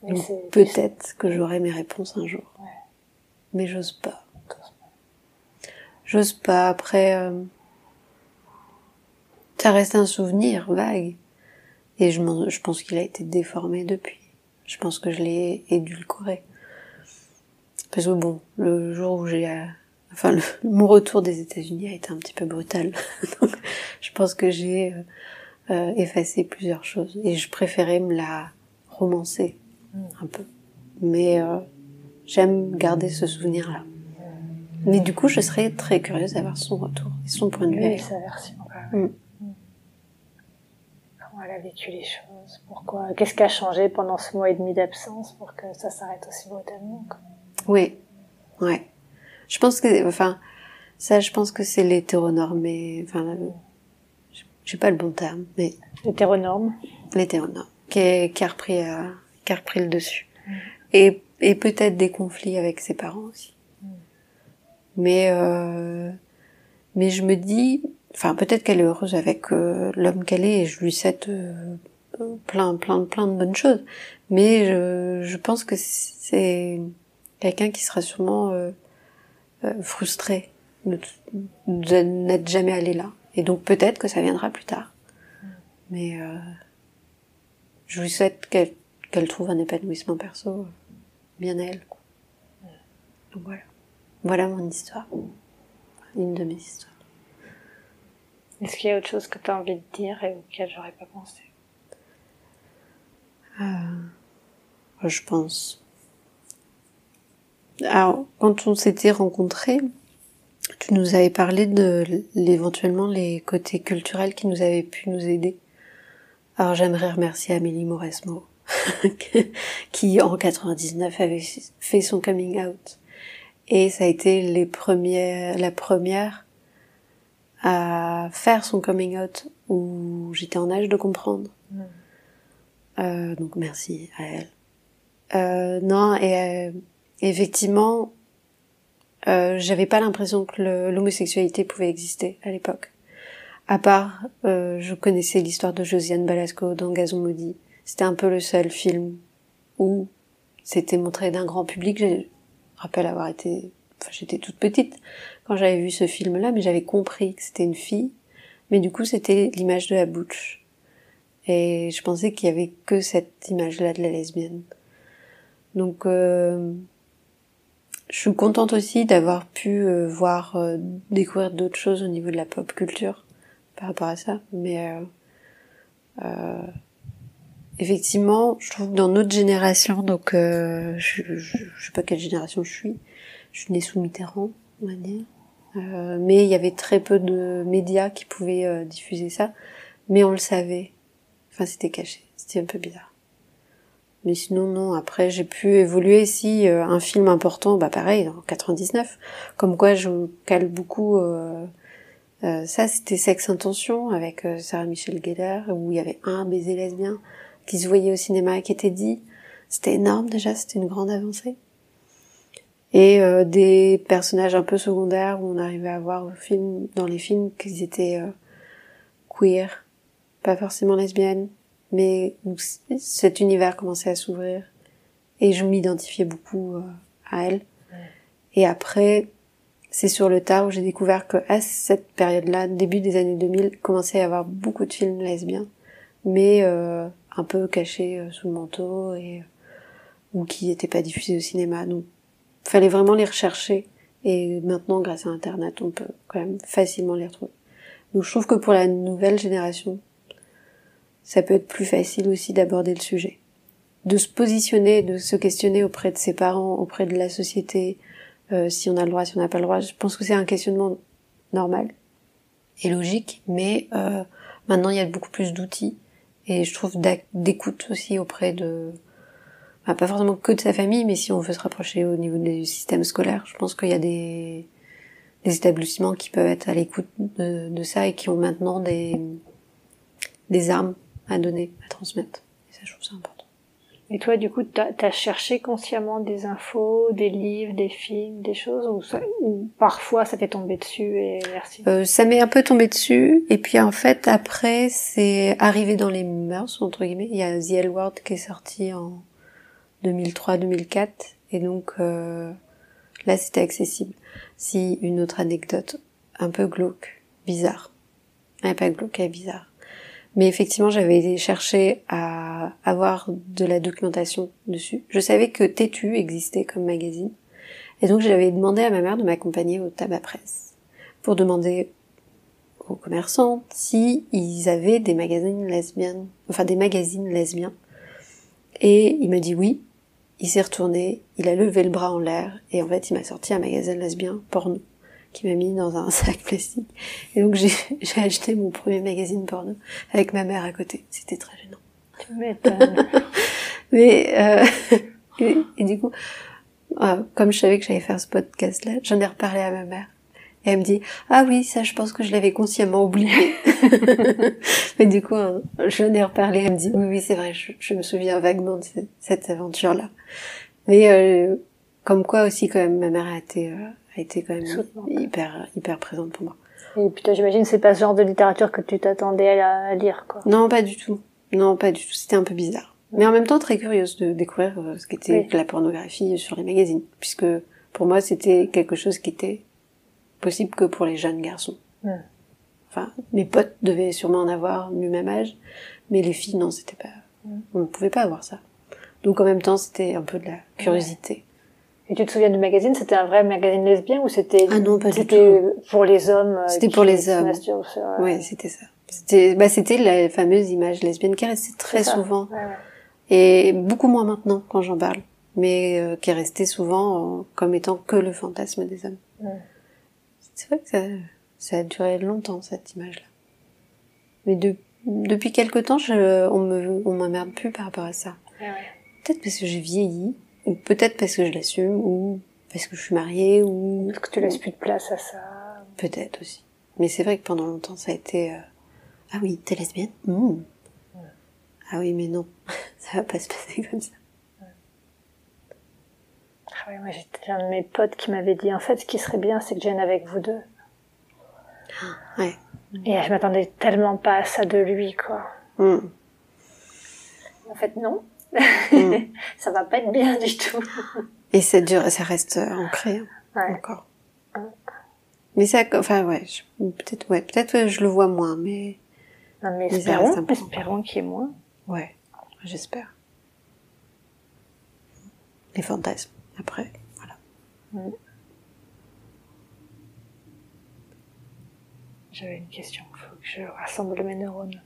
Donc peut-être que j'aurai mes réponses un jour. Ouais. Mais j'ose pas. J'ose pas. Après, euh, ça reste un souvenir vague. Et je, je pense qu'il a été déformé depuis. Je pense que je l'ai édulcoré. Parce que bon, le jour où j'ai, euh, enfin, mon retour des États-Unis a été un petit peu brutal. Donc, je pense que j'ai euh, effacé plusieurs choses et je préférais me la romancer un peu. Mais j'aime garder ce souvenir-là. Mais du coup, je serais très curieuse d'avoir son retour et son point de vue. Oui, sa version. Mm. Comment elle a vécu les choses Pourquoi Qu'est-ce qui a changé pendant ce mois et demi d'absence pour que ça s'arrête aussi brutalement Oui, ouais. Je pense que, enfin, ça, je pense que c'est l'hétéronormé. Enfin, j'ai pas le bon terme, mais l'hétéronorme. L'hétéronorme, qui, qui a repris, euh, qui a repris le dessus. Mm. Et, et peut-être des conflits avec ses parents aussi. Mais euh, mais je me dis, enfin peut-être qu'elle est heureuse avec euh, l'homme qu'elle est et je lui souhaite euh, plein plein plein de bonnes choses. Mais je, je pense que c'est quelqu'un qui sera sûrement frustré de, n'être jamais allé là. Et donc peut-être que ça viendra plus tard. Mais je lui souhaite qu'elle trouve un épanouissement perso bien à elle. Quoi. Donc voilà. Voilà mon histoire. Une de mes histoires. Est-ce qu'il y a autre chose que tu as envie de dire et auquel j'aurais pas pensé? Euh, Je pense. Alors, quand on s'était rencontrés, tu nous avais parlé de éventuellement les côtés culturels qui nous avaient pu nous aider. Alors j'aimerais remercier Amélie Mauresmo, qui en 99 avait fait son coming out et ça a été les premières, la première à faire son coming out où j'étais en âge de comprendre. Mm. Euh, donc merci à elle. Euh, non, et euh, effectivement, euh, j'avais pas l'impression que l'homosexualité pouvait exister à l'époque. À part, euh, je connaissais l'histoire de Josiane Balasco dans Gazon maudit. C'était un peu le seul film où c'était montré d'un grand public rappelle avoir été, enfin, j'étais toute petite quand j'avais vu ce film-là, mais j'avais compris que c'était une fille. Mais du coup, c'était l'image de la bouche. Et je pensais qu'il y avait que cette image-là de la lesbienne. Donc, euh, je suis contente aussi d'avoir pu euh, voir, euh, découvrir d'autres choses au niveau de la pop culture par rapport à ça. Mais effectivement, je trouve que dans notre génération, donc euh, je, je, je, sais pas quelle génération je suis, je suis née sous Mitterrand, on va dire. Euh, mais il y avait très peu de médias qui pouvaient euh, diffuser ça. Mais on le savait. Enfin, c'était caché. C'était un peu bizarre. Mais sinon, non. Après, j'ai pu évoluer. Si euh, un film important, bah pareil, en 99. Comme quoi, je cale beaucoup. Euh, euh, ça, c'était Sex Intention avec Sarah Michelle Gellar, où il y avait un baiser lesbien qui se voyait au cinéma, qui était dit. C'était énorme déjà. C'était une grande avancée. Et des personnages un peu secondaires où on arrivait à voir au film, dans les films qu'ils étaient queer, pas forcément lesbiennes, mais où cet univers commençait à s'ouvrir et je m'identifiais beaucoup euh, à elle. Et après, c'est sur le tard où j'ai découvert que à cette période-là, début des années 2000, commençait à y avoir beaucoup de films lesbiens, mais euh, un peu cachés euh, sous le manteau et ou qui n'étaient pas diffusés au cinéma. Donc, fallait vraiment les rechercher. Et maintenant, grâce à Internet, on peut quand même facilement les retrouver. Donc, je trouve que pour la nouvelle génération, ça peut être plus facile aussi d'aborder le sujet. De se positionner, de se questionner auprès de ses parents, auprès de la société, euh, si on a le droit, si on n'a pas le droit. Je pense que c'est un questionnement normal et logique, mais euh, maintenant il y a beaucoup plus d'outils et je trouve d'écoute aussi auprès de, bah, pas forcément que de sa famille, mais si on veut se rapprocher au niveau du système scolaire, je pense qu'il y a des, des établissements qui peuvent être à l'écoute de, de, ça et qui ont maintenant des, des armes à donner, à transmettre. Et ça, je trouve ça important. Et toi, du coup, t'as as cherché consciemment des infos, des livres, des films, des choses, ou, ça, ou parfois ça t'est tombé dessus et merci euh, Ça m'est un peu tombé dessus, et puis en fait, après, c'est arrivé dans les mœurs, entre guillemets. Il y a The L Word qui est sorti en 2003-2004, et donc euh, là, c'était accessible. Si une autre anecdote un peu glauque, bizarre. Elle pas glauque, est bizarre. Mais effectivement, j'avais cherché à avoir de la documentation dessus. Je savais que Tétu existait comme magazine. Et donc, j'avais demandé à ma mère de m'accompagner au tabac presse pour demander aux commerçants si ils avaient des magazines lesbiennes, enfin des magazines lesbiens. Et il m'a dit oui. Il s'est retourné, il a levé le bras en l'air et en fait, il m'a sorti un magazine lesbien porno qui m'a mis dans un sac plastique. Et donc j'ai, j'ai acheté mon premier magazine porno avec ma mère à côté. C'était très gênant. Tu m'étonnes. Mais euh, et, du coup, euh, comme je savais que j'allais faire ce podcast-là, j'en ai reparlé à ma mère. Et elle me dit ah oui ça je pense que je l'avais consciemment oublié. Mais du coup hein, j'en ai reparlé. Elle me dit oui oui c'est vrai je, je, me souviens vaguement de cette, cette aventure là. Mais euh, comme quoi aussi quand même ma mère a été euh, a été quand même hyper hyper présente pour moi. Et puis j'imagine c'est pas ce genre de littérature que tu t'attendais à, lire quoi. Non pas du tout. Non pas du tout. C'était un peu bizarre. Mais en même temps très curieuse de découvrir euh, ce qu'était la pornographie sur les magazines, puisque pour moi c'était quelque chose qui était possible que pour les jeunes garçons. Enfin, mes potes devaient sûrement en avoir du même âge, mais les filles non, c'était pas, on ne pouvait pas avoir ça. Donc en même temps c'était un peu de la curiosité. Et tu te souviens du magazine C'était un vrai magazine lesbien ou c'était Ah non, pas du tout. pour les hommes euh, C'était pour les hommes. Oui, c'était ça. C'était bah c'était la fameuse image lesbienne qui est restée très souvent et beaucoup moins maintenant quand j'en parle, mais euh, qui est restée souvent comme étant que le fantasme des hommes. C'est vrai que ça, ça a duré longtemps cette image-là. Mais de, depuis quelque temps, je, on me on m'emmerde plus par rapport à ça. Peut-être parce que j'ai vieilli ou peut-être parce que je l'assume, ou parce que je suis mariée, ou... Parce que tu laisses plus de place à ça. Peut-être aussi. Mais c'est vrai que pendant longtemps, ça a été... Euh, ah oui, t'es lesbienne? Mmh. Ah oui, mais non, ça va pas se passer comme ça. Ah oui, moi j'ai un de mes potes qui m'avait dit, en fait, ce qui serait bien, c'est que je vienne avec vous deux. Ouais. Et je m'attendais tellement pas à ça de lui, quoi. Mmh. En fait, non. Mm. ça va pas être bien du tout. Et ça dure, ça reste ancré hein, encore. Mais ça, enfin ouais, peut-être ouais, peut-être je le vois moins, mais. Non mais, espérons, espérons qu'il y ait moins. Ouais, j'espère. Les fantasmes, après, voilà. Mm. J'avais une question, il faut que je rassemble mes neurones.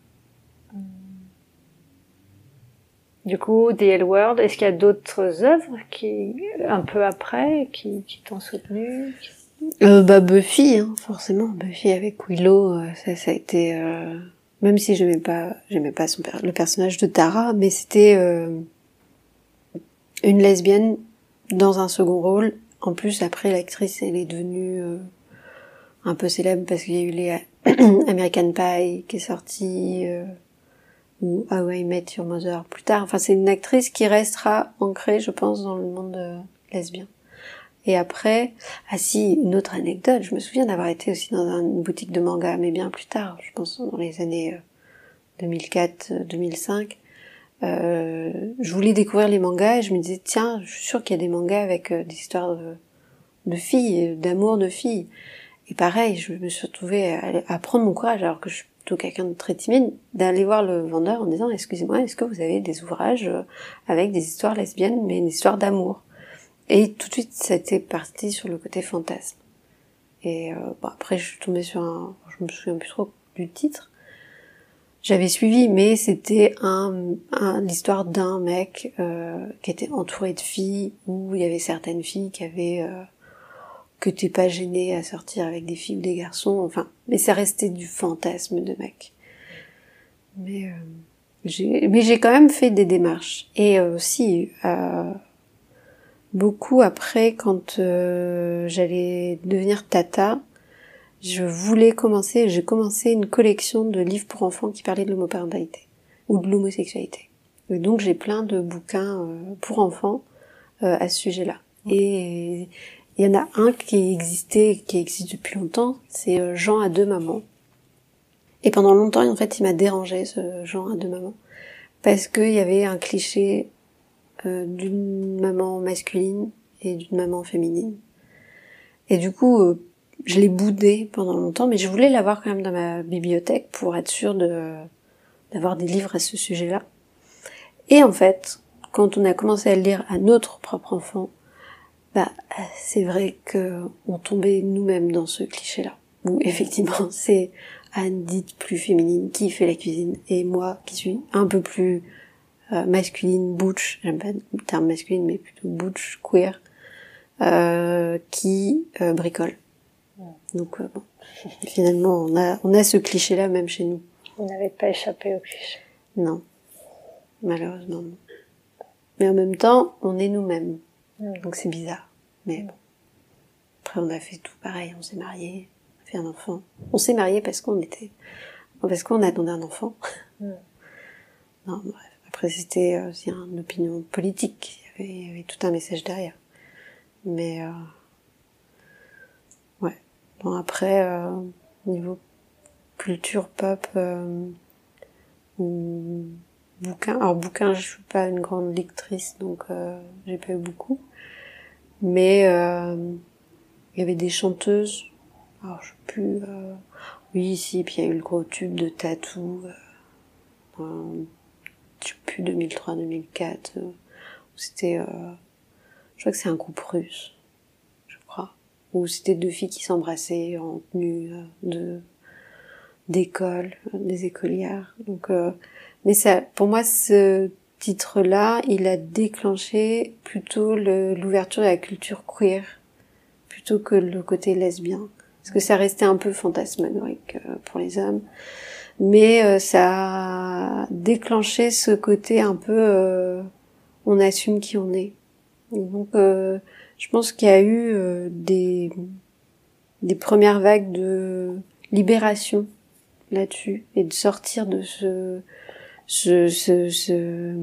Mm. Du coup, DL World, est-ce qu'il y a d'autres œuvres qui, un peu après, qui, t'ont soutenu euh, Bah Buffy, hein, forcément. Buffy avec Willow, euh, ça, ça a été... Euh, même si j'aimais pas, j'aimais pas son le personnage de Tara, mais c'était euh, une lesbienne dans un second rôle. En plus, après, l'actrice, elle est devenue un peu célèbre parce qu'il y a eu les American Pie qui est sorti, ou How I Met Your Mother plus tard. Enfin, c'est une actrice qui restera ancrée, je pense, dans le monde lesbien. Et après, ah si, une autre anecdote, je me souviens d'avoir été aussi dans une boutique de manga, mais bien plus tard, je pense dans les années 2004-2005. Euh, euh, je voulais découvrir les mangas et je me disais, tiens, je suis sûre qu'il y a des mangas avec euh, des histoires de, de filles, d'amour de filles. Et pareil, je me suis retrouvée à, à prendre mon courage, alors que je suis plutôt quelqu'un de très timide, d'aller voir le vendeur en disant, excusez-moi, est-ce que vous avez des ouvrages avec des histoires lesbiennes, mais une histoire d'amour? Et tout de suite, c'était parti sur le côté fantasme. Et euh, bon, après, je suis tombée sur un... Je me souviens plus trop du titre. J'avais suivi, mais c'était un, un l'histoire d'un mec euh, qui était entouré de filles, où il y avait certaines filles qui avaient... Euh, que t'es pas gêné à sortir avec des filles ou des garçons, enfin... Mais ça restait du fantasme de mec. Mais... Euh, j'ai, mais j'ai quand même fait des démarches. Et aussi... Euh, beaucoup après quand euh, j'allais devenir tata, je voulais commencer, j'ai commencé une collection de livres pour enfants qui parlaient de l'homoparentalité ou de l'homosexualité. Et donc j'ai plein de bouquins euh, pour enfants euh, à ce sujet-là. Et il y en a un qui existait, qui existe depuis longtemps, c'est Jean à deux mamans. Et pendant longtemps, en fait, il m'a dérangé ce Jean à deux mamans parce qu'il y avait un cliché euh, d'une maman masculine et d'une maman féminine. Et du coup, euh, je l'ai boudé pendant longtemps, mais je voulais l'avoir quand même dans ma bibliothèque pour être sûre d'avoir des livres à ce sujet-là. Et en fait, quand on a commencé à le lire à notre propre enfant, bah c'est vrai que on tombait nous-mêmes dans ce cliché-là. Où effectivement, c'est Anne dite plus féminine qui fait la cuisine et moi qui suis un peu plus euh, masculine, butch, j'aime pas le terme masculine, mais plutôt butch, queer, euh, qui euh, bricole. Donc bon, finalement, on a, on a ce cliché-là même chez nous. Vous n'avez pas échappé au cliché. Non, malheureusement non. Mais en même temps, on est nous-mêmes. Donc c'est bizarre. Mais bon. Après, on a fait tout pareil. On s'est marié, on a fait un enfant. On s'est marié parce qu'on était, parce qu'on attendait un enfant. Non, bref. Après, c'était aussi une opinion politique. Il y, avait, tout un message derrière. Mais euh, ouais. Bon après, euh, niveau culture pop euh, bouquin. Alors bouquin, je suis pas une grande lectrice, donc euh, j'ai pas eu beaucoup. Mais euh, il y avait des chanteuses. Alors je sais plus. oui, si. Puis il y a eu le gros tube de Tattoo je sais plus 2003 2004 euh, c'était euh, je crois que c'est un groupe russe je crois où c'était deux filles qui s'embrassaient en tenue euh, de d'école des écolières donc mais ça pour moi ce titre là il a déclenché plutôt l'ouverture à la culture queer plutôt que le côté lesbien parce que ça restait un peu fantasmagorique pour les hommes mais euh, ça a déclenché ce côté un peu euh, on assume qui on est. donc euh, je pense qu'il y a eu des premières vagues de libération là-dessus et de sortir de ce ce, ce, ce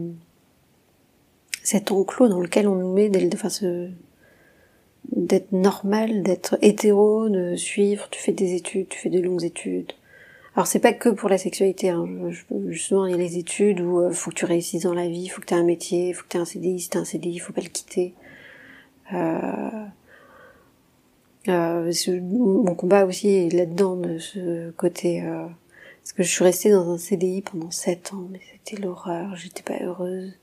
cet enclos dans lequel on nous met d'être normal, d'être hétéro, de suivre, tu fais des études, tu fais des longues études, alors c'est pas que pour la sexualité. Hein. justement, il y a les études où euh, faut que tu réussisses dans la vie, faut que tu aies un métier, faut que tu aies un CDI. Si t'as un CDI, faut pas le quitter. Euh, euh, mon combat aussi est là-dedans de ce côté. Parce que je suis restée dans un CDI pendant sept ans, mais c'était l'horreur. J'étais pas heureuse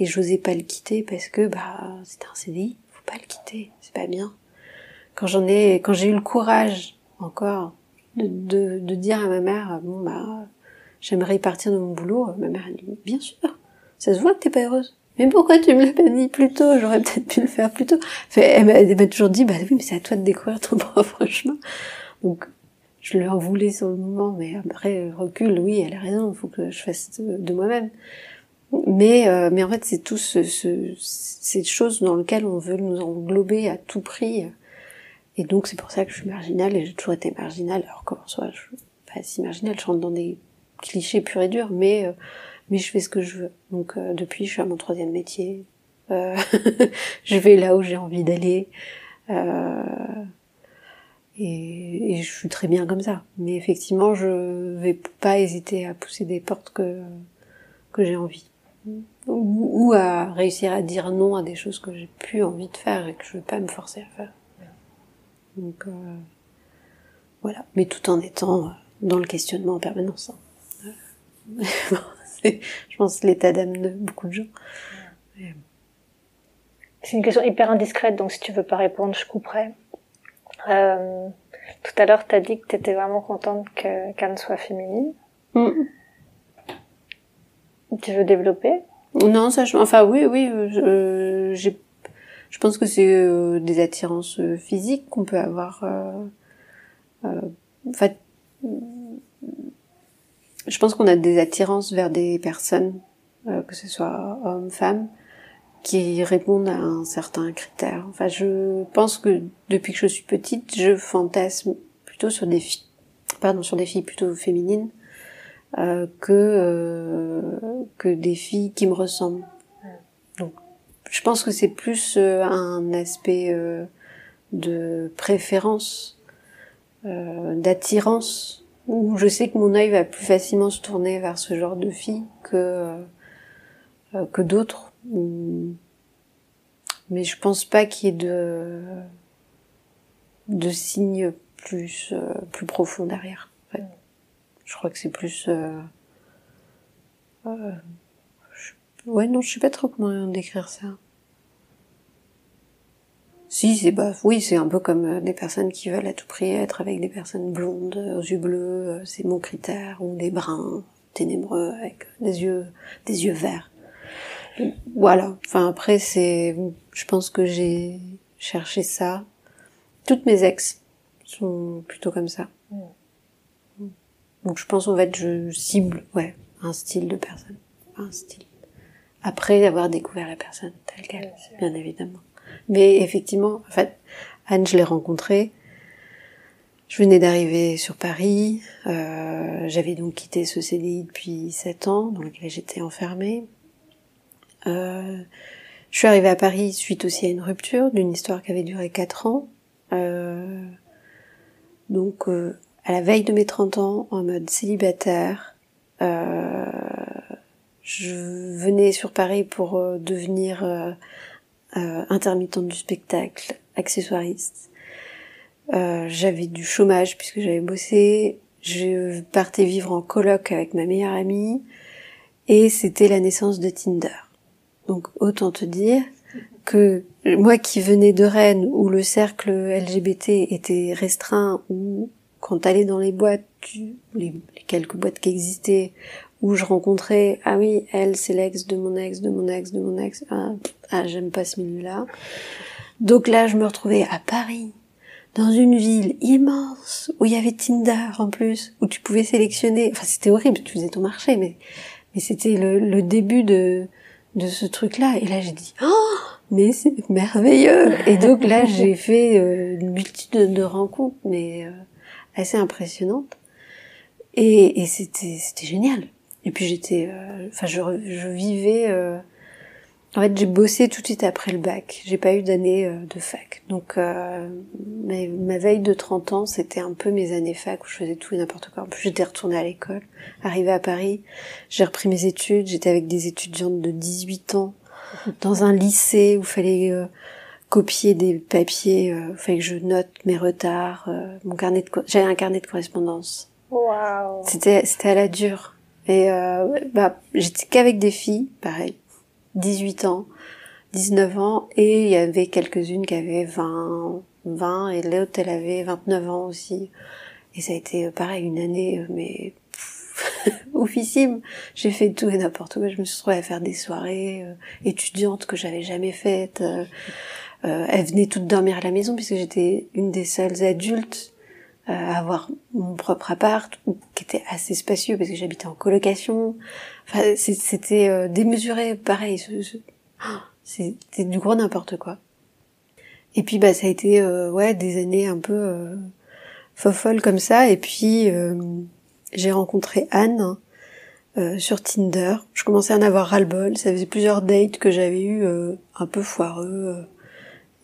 et j'osais pas le quitter parce que bah c'était un CDI, faut pas le quitter, c'est pas bien. Quand j'en ai, quand j'ai eu le courage encore de, de, dire à ma mère, bon bah, j'aimerais partir de mon boulot. Ma mère a dit, bien sûr, ça se voit que t'es pas heureuse. mais pourquoi tu me l'as pas dit plus tôt? J'aurais peut-être pu le faire plus tôt. elle m'a toujours dit, bah oui, mais c'est à toi de découvrir ton propre chemin. Donc, je en voulais sur le moment, mais après, recul, oui, elle a raison, il faut que je fasse de, moi-même. Mais, euh, mais en fait, c'est tout ce, ce, ces choses dans lesquelles on veut nous englober à tout prix. Et donc, c'est pour ça que je suis marginale, et j'ai toujours été marginale, alors qu'en soi, je suis pas si marginale, je rentre dans des clichés purs et durs, mais... Euh, mais je fais ce que je veux. Donc euh, depuis, je suis à mon troisième métier. Euh, je vais là où j'ai envie d'aller. Euh, et, et, je suis très bien comme ça. Mais effectivement, je vais pas hésiter à pousser des portes que que j'ai envie. Ou, à réussir à dire non à des choses que j'ai plus envie de faire et que je veux pas me forcer à faire. Donc euh, voilà. Mais tout en étant dans le questionnement en permanence. Hein. je pense, l'état d'âme de beaucoup de gens. C'est une question hyper indiscrète, donc si tu veux pas répondre, je couperai. Euh, tout à l'heure, tu as dit que tu étais vraiment contente qu'Anne soit féminine. Mm. Tu veux développer? Non, ça, je, enfin oui, oui, je, je pense que c'est euh, des attirances euh, physiques qu'on peut avoir. Euh, en fait, je pense qu'on a des attirances vers des personnes, que ce soit hommes, femmes, qui répondent à un certain critère. Enfin, je pense que depuis que je suis petite, je fantasme plutôt sur des filles, pardon, sur des filles plutôt féminines euh, que euh, que des filles qui me ressemblent. Donc, je pense que c'est plus euh, un aspect euh, de préférence, d'attirance où je sais que mon œil va plus facilement se tourner vers ce genre de filles que euh, que d'autres. Mais je pense pas qu'il y ait de de signes plus euh, plus profonds derrière. En fait. Je crois que c'est plus euh, euh, ouais non je sais pas trop comment décrire ça. Si, c'est bah oui, c'est un peu comme des personnes qui veulent à tout prix être avec des personnes blondes aux yeux bleus, c'est mon critère, ou des bruns ténébreux avec des yeux des yeux verts. Voilà. Enfin après c'est, je pense que j'ai cherché ça. Toutes mes ex sont plutôt comme ça. Donc je pense en fait je cible ouais un style de personne, un style. Après avoir découvert la personne telle qu'elle, bien évidemment. Mais effectivement, en fait, Anne, je l'ai rencontrée. Je venais d'arriver sur Paris. Euh, J'avais donc quitté ce CDI depuis sept ans, dans lequel j'étais enfermée. Euh, je suis arrivée à Paris suite aussi à une rupture d'une histoire qui avait duré quatre ans. Euh, donc, euh, à la veille de mes 30 ans, en mode célibataire, euh, je venais sur Paris pour euh, devenir euh, intermittente du spectacle, accessoiriste. J'avais du chômage puisque j'avais bossé. Je partais vivre en coloc avec ma meilleure amie et c'était la naissance de Tinder. Donc autant te dire que moi qui venais de Rennes où le cercle LGBT était restreint, où quand t'allais dans les boîtes, les, les, quelques boîtes qui existaient, où je rencontrais, ah oui, elle, c'est l'ex de mon ex, de mon ex, de mon ex, ah, ah j'aime pas ce milieu-là. Donc là, je me retrouvais à Paris, dans une ville immense, où il y avait Tinder en plus, où tu pouvais sélectionner, enfin c'était horrible, tu faisais ton marché, mais, mais c'était le, le début de, de ce truc-là, et là j'ai dit, oh, mais c'est merveilleux! Et donc là, j'ai fait euh, une multitude de rencontres, mais euh, assez impressionnantes. Et, et c'était, c'était génial. Et puis j'étais, euh, enfin je, je, vivais. Euh, en fait, j'ai bossé tout de suite après le bac. J'ai pas eu d'année euh, de fac. Donc ma, ma, veille de 30 ans, c'était un peu mes années fac où je faisais tout et n'importe quoi. En plus, j'étais retournée à l'école. Arrivée à Paris, j'ai repris mes études. J'étais avec des étudiantes de 18 ans dans un lycée où fallait copier des papiers, il fallait que je note mes retards, mon carnet de j'avais un carnet de correspondance. Wow. C'était c'était à la dure. Et euh, bah, j'étais qu'avec des filles, pareil, 18 ans, 19 ans, et il y avait quelques-unes qui avaient 20, 20, et l'autre elle avait 29 ans aussi. Et ça a été euh, pareil une année, euh, mais oufissime. J'ai fait tout et n'importe quoi. Je me suis retrouvée à faire des soirées euh, étudiantes que j'avais jamais faites. Euh, euh, elles venaient toutes dormir à la maison puisque j'étais une des seules adultes à avoir mon propre appart était assez spacieux parce que j'habitais en colocation. Enfin, c'était démesuré, pareil. C'était du gros n'importe quoi. Et puis bah ça a été ouais des années un peu fofolle comme ça. Et puis euh, j'ai rencontré Anne euh, sur Tinder. Je commençais à en avoir ras-le-bol. Ça faisait plusieurs dates que j'avais eu euh, un peu foireux.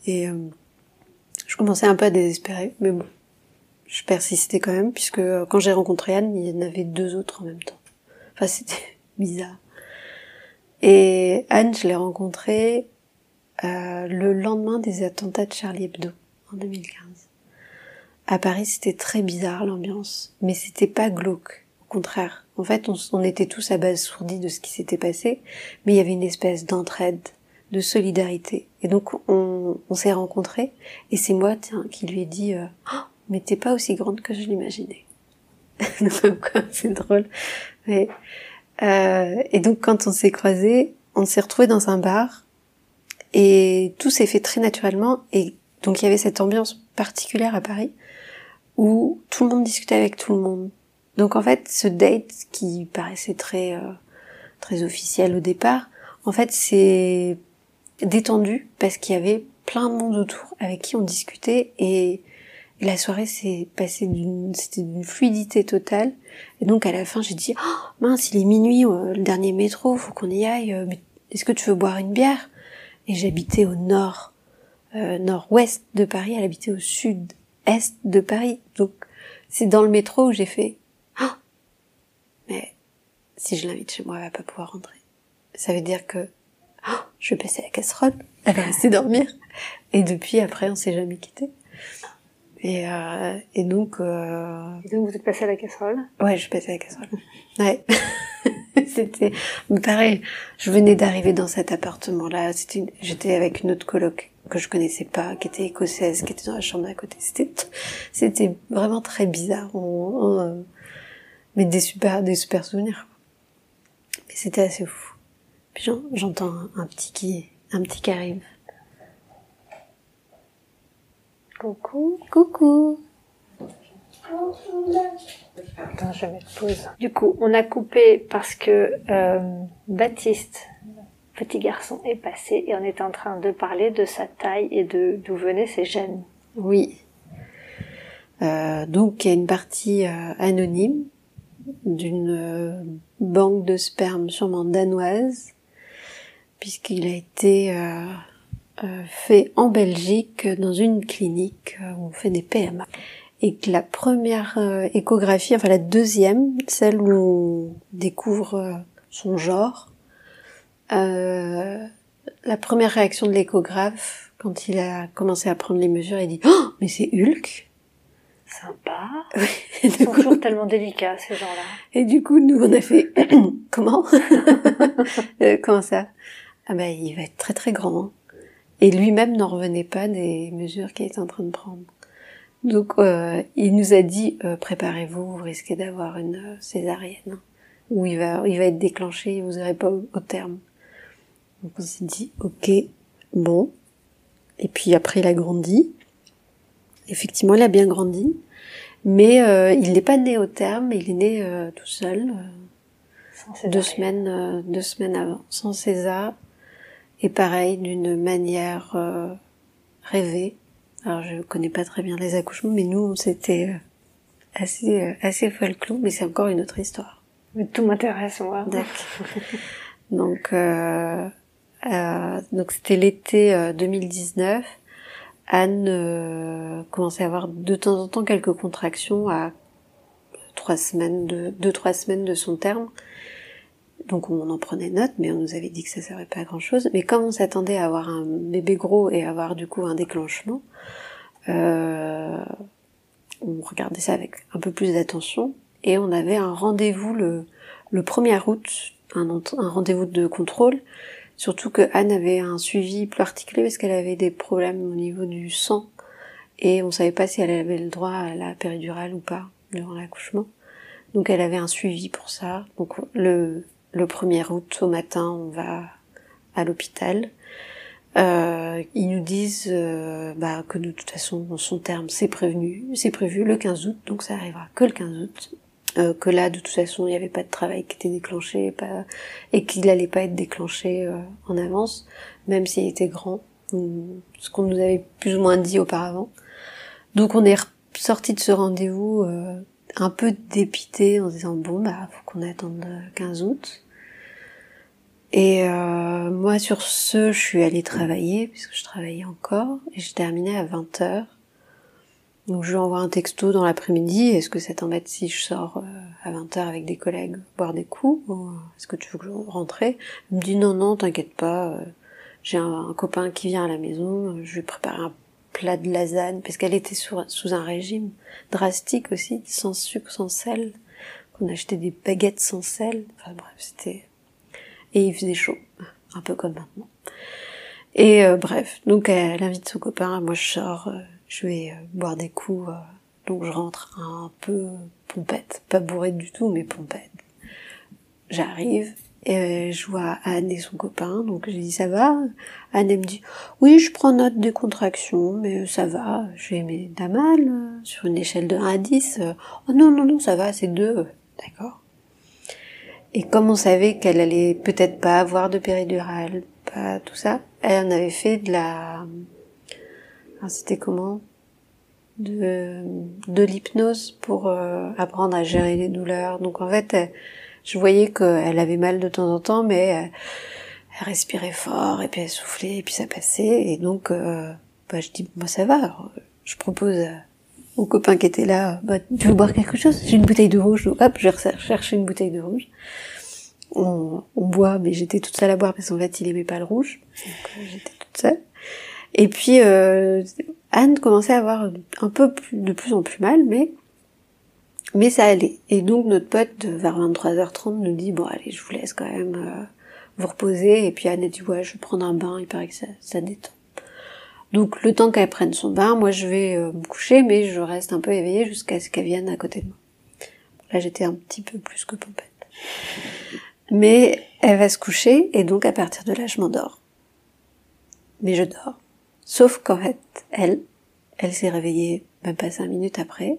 et je commençais un peu à désespérer. Mais bon, je persistais quand même, puisque quand j'ai rencontré Anne, il y en avait deux autres en même temps. Enfin, c'était bizarre. Et Anne, je l'ai rencontrée le lendemain des attentats de Charlie Hebdo, en 2015. À Paris, c'était très bizarre l'ambiance, mais c'était pas glauque. Au contraire, en fait, on, était tous à base sourdis de ce qui s'était passé, mais il y avait une espèce d'entraide, de solidarité. Et donc, on, s'est rencontrés, et c'est moi, tiens, qui lui ai dit, euh, oh, mais t'es pas aussi grande que je l'imaginais. c'est drôle. Euh, et donc, quand on s'est croisés, on s'est retrouvés dans un bar, et tout s'est fait très naturellement, et donc il y avait cette ambiance particulière à Paris, où tout le monde discutait avec tout le monde. Donc en fait, ce date qui paraissait très euh, très officiel au départ, en fait c'est détendu parce qu'il y avait plein de monde autour avec qui on discutait et la soirée s'est passée d'une c'était d'une fluidité totale et donc à la fin j'ai dit oh, mince il est minuit euh, le dernier métro faut qu'on y aille euh, est-ce que tu veux boire une bière? Et j'habitais au nord nord-ouest de Paris elle habitait au sud est de Paris. Donc c'est dans le métro où j'ai fait ah mais si je l'invite chez moi, elle va pas pouvoir rentrer. Ça veut dire que ah je vais passer la casserole, elle va rester dormir. Et depuis après, on s'est jamais quitté. Et, euh, et donc. Euh... Et donc vous êtes passé à la casserole? Ouais, je suis passée à la casserole. Ouais. C'était pareil. Je venais d'arriver dans cet appartement-là. C'était, j'étais avec une autre coloc que je connaissais pas, qui était écossaise, qui était dans la chambre d'à côté. C'était, c'était vraiment très bizarre. On, mais des super, des super souvenirs. Mais c'était assez fou. Puis j'entends un, petit qui, un petit qui arrive. Coucou. Coucou. Attends, je. Du coup, on a coupé parce que euh, Baptiste petit garçon est passé et on est en train de parler de sa taille et de d'où venaient ses gènes. Oui. Euh, donc il y a une partie euh, anonyme d'une banque de sperme sûrement danoise, puisqu'il a été fait en Belgique dans une clinique où on fait des PMA. Et que la première échographie, enfin la deuxième, celle où on découvre son genre, euh, la première réaction de l'échographe, quand il a commencé à prendre les mesures, il dit oh, mais c'est Hulk Sympa. Ils sont toujours tellement délicats ces gens-là. Et du coup, nous on a fait comment? Euh, Comment ça? Ah ben il va être très très grand. Et lui-même n'en revenait pas des mesures qu'il était en train de prendre. Donc euh, il nous a dit préparez-vous, vous risquez d'avoir une césarienne où il va il va être déclenché, vous n'aurez pas au terme. Donc on s'est dit, ok, bon. Et puis après, il a grandi. Effectivement, il a bien grandi. Mais euh, il n'est pas né au terme, il est né euh, tout seul. Euh, deux semaines, deux semaines avant, sans César. Et pareil, d'une manière rêvée. Alors je connais pas très bien les accouchements, mais nous, c'était assez, assez folklore, mais c'est encore une autre histoire. Mais tout m'intéresse, moi. D'accord. Donc, euh, euh, donc c'était l'été 2019. Euh, Anne euh, commençait à avoir de temps en temps quelques contractions à trois semaines de deux trois semaines de son terme. Donc on en prenait note, mais on nous avait dit que ça servait pas à grand chose. Mais comme on s'attendait à avoir un bébé gros et avoir du coup un déclenchement, euh, on regardait ça avec un peu plus d'attention et on avait un rendez-vous le, le 1er août, un, rendez-vous de contrôle Surtout que Anne avait un suivi plus particulier parce qu'elle avait des problèmes au niveau du sang et on savait pas si elle avait le droit à la péridurale ou pas durant l'accouchement. Donc elle avait un suivi pour ça. Donc le, le 1er août au matin, on va à l'hôpital. Euh, ils nous disent euh, bah, que de toute façon, son terme, c'est prévenu, c'est prévu le 15 août, donc ça arrivera que le 15 août. Euh, que là, de toute façon, il n'y avait pas de travail qui était déclenché, pas, et qu'il n'allait pas être déclenché euh, en avance, même s'il était grand, ce qu'on nous avait plus ou moins dit auparavant. Donc on est sorti de ce rendez-vous euh, un peu dépité en disant bon bah faut qu'on attende le 15 août. Et euh, moi sur ce, je suis allée travailler puisque je travaillais encore et je terminais à 20h. Donc je lui envoie un texto dans l'après-midi, est-ce que ça t'embête si je sors euh, à 20h avec des collègues boire des coups Est-ce que tu veux que je rentre Il me dit non, non, t'inquiète pas, j'ai un, copain qui vient à la maison, je lui prépare un plat de lasagne, parce qu'elle était sous, un régime drastique aussi, sans sucre, sans sel, qu'on achetait des baguettes sans sel, enfin bref, c'était... Et il faisait chaud, un peu comme maintenant. Et euh, bref, donc elle invite son copain, moi je sors, euh, je vais euh, boire des coups, donc je rentre un peu pompette, pas bourrée du tout, mais pompette. J'arrive, et euh, je vois Anne et son copain, donc j'ai dit ça va? Anne elle me dit oui je prends note des contractions, mais ça va. Je vais mais t'as mal sur une échelle de 1 à 10. Oh non non non ça va c'est 2. D'accord. Et comme on savait qu'elle allait peut-être pas avoir de péridurale, pas tout ça, elle en avait fait de la, c'était comment? De de l'hypnose pour euh, apprendre à gérer les douleurs. Donc en fait je voyais qu'elle avait mal de temps en temps, mais euh, elle, respirait fort et puis elle soufflait et puis ça passait. Et donc, euh, bah, je dis, moi ça va. Je propose au copain qui était là, bah, tu veux boire quelque chose? J'ai une bouteille de rouge. Donc hop, je chercher une bouteille de rouge. On, boit, mais j'étais toute seule à boire parce qu'en fait il aimait pas le rouge. Donc euh, j'étais toute seule. Et puis Anne commençait à avoir un peu plus, de plus en plus mal, mais mais ça allait. Et donc notre pote vers 23h30 nous dit bon allez je vous laisse quand même euh, vous reposer et puis Anne dit ouais je vais prendre un bain il paraît que ça, ça détend. Donc le temps qu'elle prenne son bain, moi je vais euh, me coucher mais je reste un peu éveillée jusqu'à ce qu'elle vienne à côté de moi. Là j'étais un petit peu plus que pompette. Mais elle va se coucher et donc à partir de là je m'endors. Mais je dors. Sauf qu'en fait elle, elle s'est réveillée même pas cinq minutes après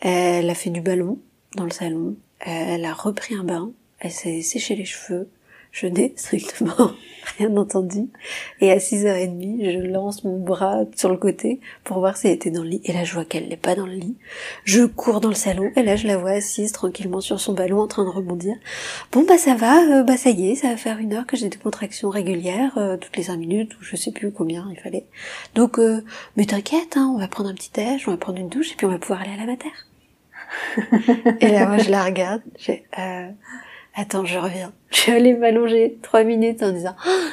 elle a fait du ballon dans le salon. Elle a repris un bain. Elle s'est séché les cheveux. Je n'ai strictement rien entendu. Et à 6h30, je lance mon bras sur le côté pour voir si elle était dans le lit. Et là, je vois qu'elle n'est pas dans le lit. Je cours dans le salon. Et là, je la vois assise tranquillement sur son ballon en train de rebondir. Bon, bah ça va. Euh, bah ça y est, ça va faire une heure que j'ai des contractions régulières, euh, toutes les 5 minutes, ou je sais plus combien il fallait. Donc, euh, mais t'inquiète, hein, on va prendre un petit déj, on va prendre une douche, et puis on va pouvoir aller à la mater. et là, moi, je la regarde. J'ai, euh, attends, je reviens. Je suis allée m'allonger trois minutes en disant, oh,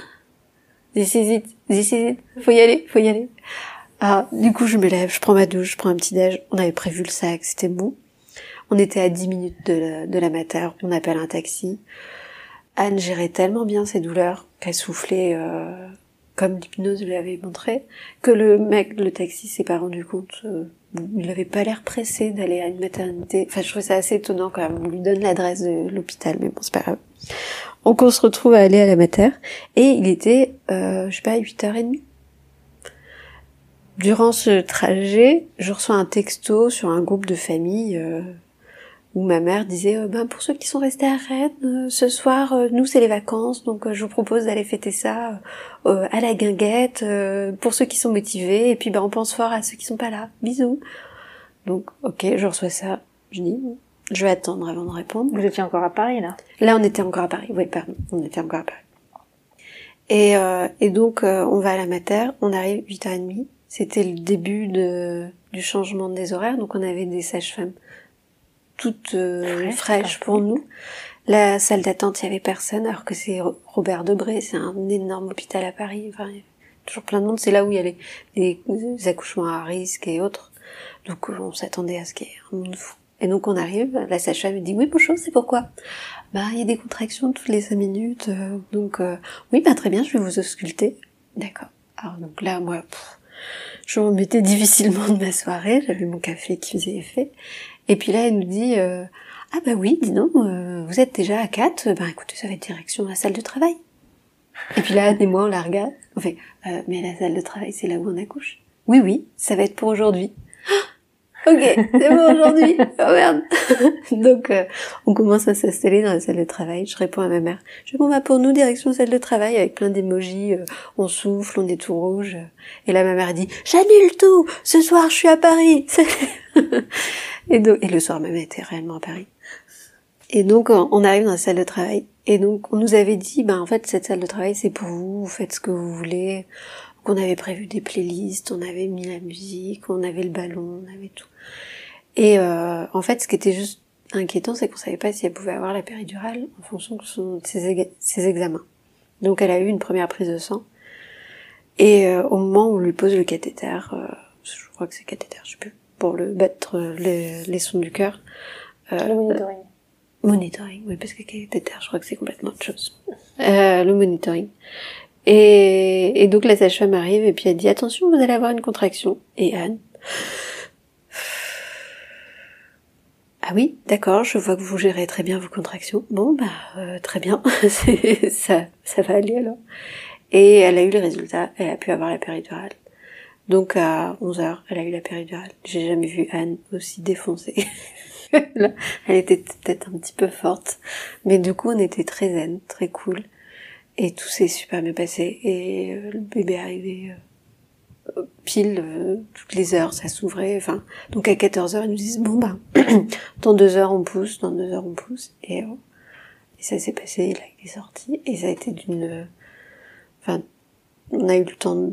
this is it, this. Faut y aller, faut y aller. Ah, du coup, je me lève, je prends ma douche, je prends un petit déj. On avait prévu le sac, c'était bon. On était à 10 minutes de la, de la mater. On appelle un taxi. Anne gérait tellement bien ses douleurs qu'elle soufflait euh, comme l'hypnose lui avait montré, que le mec, le taxi s'est pas rendu compte. Euh, il avait pas l'air pressé d'aller à une maternité. Enfin, je trouvais ça assez étonnant quand même. On lui donne l'adresse de l'hôpital, mais bon, c'est pas grave. Donc on se retrouve à aller à la mater, et il était, euh, je sais pas, 8h30. Durant ce trajet, je reçois un texto sur un groupe de famille euh, où ma mère disait euh, ben pour ceux qui sont restés à Rennes euh, ce soir euh, nous c'est les vacances donc je vous propose d'aller fêter ça à la guinguette pour ceux qui sont motivés et puis ben on pense fort à ceux qui sont pas là. Bisous. Donc ok je reçois ça. Je dis je vais attendre avant de répondre. Vous étiez encore à Paris là? Là on était encore à Paris. Oui pardon. On était encore à Paris. Et, et donc on va à la mater. On arrive 8h30 c'était le début de, du changement des horaires. Donc on avait des sages-femmes toute euh, fraîche, pour nous. La salle d'attente, il y avait personne, alors que c'est Robert Debré, c'est un énorme hôpital à Paris. Enfin, il y a toujours plein de monde. C'est là où il y a les, les, accouchements à risque et autres. Donc on s'attendait à ce qu'il y ait un monde fou. Et donc on arrive, la sage-femme me dit oui bonjour, c'est pourquoi? Bah il y a des contractions toutes les cinq minutes, euh, donc euh, oui bah très bien, je vais vous ausculter. D'accord. Alors donc là moi, je me mettais difficilement de ma soirée, j'avais mon café qui faisait effet, et puis là, elle nous dit, euh, Ah bah oui, dis donc, euh, vous êtes déjà à 4, ben écoutez, ça va être direction la salle de travail. Et puis là, Anne et moi, on la regarde, on fait, euh, mais la salle de travail, c'est là où on accouche Oui, oui, ça va être pour aujourd'hui. Ok, c'est bon aujourd'hui. Oh merde. Donc, euh, on commence à s'installer dans la salle de travail. Je réponds à ma mère. Je bon, bah pour nous, direction salle de travail, avec plein d'émojis. euh, on souffle, on est tout rouge. Et là, ma mère dit, j'annule tout. Ce soir, je suis à Paris. et donc, et le soir, ma mère était réellement à Paris. Et donc, on arrive dans la salle de travail. Et donc, on nous avait dit, ben, en fait, cette salle de travail, c'est pour vous, vous faites ce que vous voulez. On avait prévu des playlists, on avait mis la musique, on avait le ballon, on avait tout. Et euh, en fait, ce qui était juste inquiétant, c'est qu'on savait pas si elle pouvait avoir la péridurale en fonction de, son- de ses, examens. Donc, elle a eu une première prise de sang. Et euh, au moment où on lui pose le cathéter, euh, je crois que c'est cathéter, je sais plus, pour le battre euh, les, les sons du cœur, euh, Le monitoring. Monitoring, oui, parce que cathéter, je crois que c'est complètement autre chose. Euh, le monitoring. Et, et donc la sage-femme arrive et puis elle dit attention, vous allez avoir une contraction. Et Anne. Ah oui, d'accord, je vois que vous gérez très bien vos contractions. Bon, bah euh, très bien, ça, ça va aller alors. Et elle a eu les résultats, elle a pu avoir la péridurale. Donc à 11h, elle a eu la péridurale. J'ai jamais vu Anne aussi défoncée. Elle était peut-être un petit peu forte, mais du coup on était très zen, très cool, et tout s'est super bien passé. Et euh, le bébé est arrivé euh, pile euh, toutes les heures, ça s'ouvrait. Enfin, donc à 14 heures ils nous disent bon bah dans deux heures on pousse, dans deux heures on pousse, et, euh, et ça s'est passé. Là il est sorti, et ça a été d'une, enfin on a eu le temps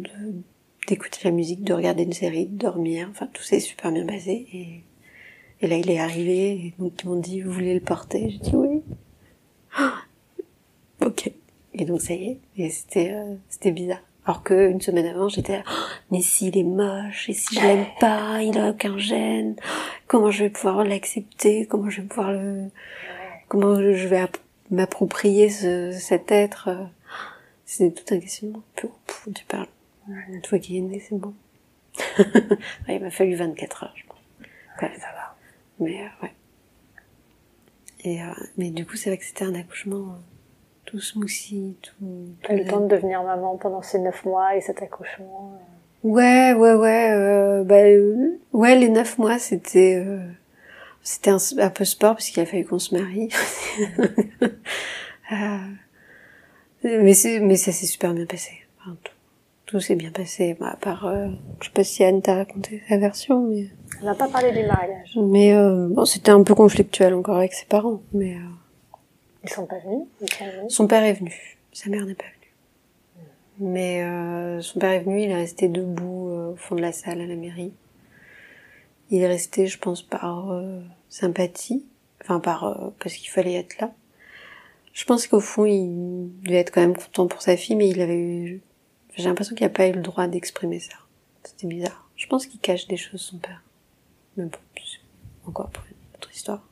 d'écouter la musique, de regarder une série, de dormir. Enfin tout s'est super bien passé et là, il est arrivé, et donc ils m'ont dit, vous voulez le porter? J'ai dit oui. Ok. Et donc ça y est, et c'était euh, c'était bizarre. Alors que une semaine avant, j'étais là, Oh, mais s'il est moche, et si je l'aime pas, il a aucun gène, comment je vais pouvoir l'accepter, comment je vais pouvoir le, comment je vais app- m'approprier ce, cet être. euh. C'est tout un questionnement. Puis, oh, tu parles. Une fois qu'il est né, c'est bon. Ouais, il m'a fallu 24 heures, je pense. Ouais, ça va. Mais euh, ouais. Et euh, mais du coup, c'est vrai que c'était un accouchement tout smoothie, tout. T'as le temps de devenir maman pendant ces neuf mois et cet accouchement. euh. Ouais, ouais, ouais. Euh, bah, euh, ouais, les neuf mois, c'était euh, c'était un, un peu sport parce qu'il a fallu qu'on se marie. Euh, mais c'est mais ça s'est super bien passé. Enfin, tout tout s'est bien passé. Bah, à part, euh, je sais pas si Anne t'a raconté sa version, mais On n'a pas parlé du mariage. mais euh, bon, c'était un peu conflictuel encore avec ses parents. Mais euh, Ils sont pas venus. Son père est venu, sa mère n'est pas venue. Mais euh, son père est venu, il est resté debout euh, au fond de la salle à la mairie. Il est resté, je pense, par euh, sympathie, enfin par euh, parce qu'il fallait être là. Je pense qu'au fond, il devait être quand même content pour sa fille, mais il avait eu, j'ai l'impression qu'il n'a pas eu le droit d'exprimer ça. C'était bizarre. Je pense qu'il cache des choses son père. Mais bon, encore pour une autre histoire.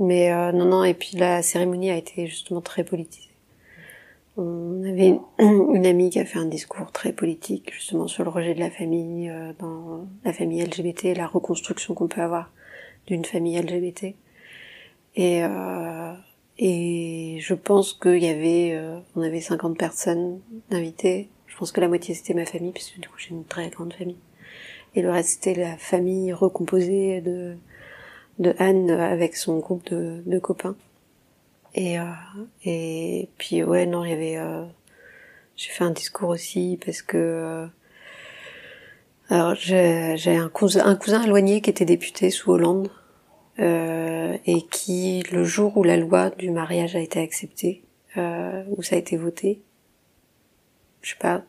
Mais euh, non, non, et puis la cérémonie a été justement très politisée. On avait une, amie qui a fait un discours très politique justement sur le rejet de la famille, euh, dans la famille LGBT, la reconstruction qu'on peut avoir d'une famille LGBT. Et, euh, et je pense qu'il y avait, euh, on avait 50 personnes invitées. Je pense que la moitié c'était ma famille, puisque du coup j'ai une très grande famille. Et le reste c'était la famille recomposée de, de Anne avec son groupe de, de copains. Et, euh, et puis ouais, non, il y avait... euh, j'ai fait un discours aussi parce que... euh, alors j'ai un cousin, un cousin éloigné qui était député sous Hollande euh, et qui, le jour où la loi du mariage a été acceptée, où ça a été voté, je sais pas,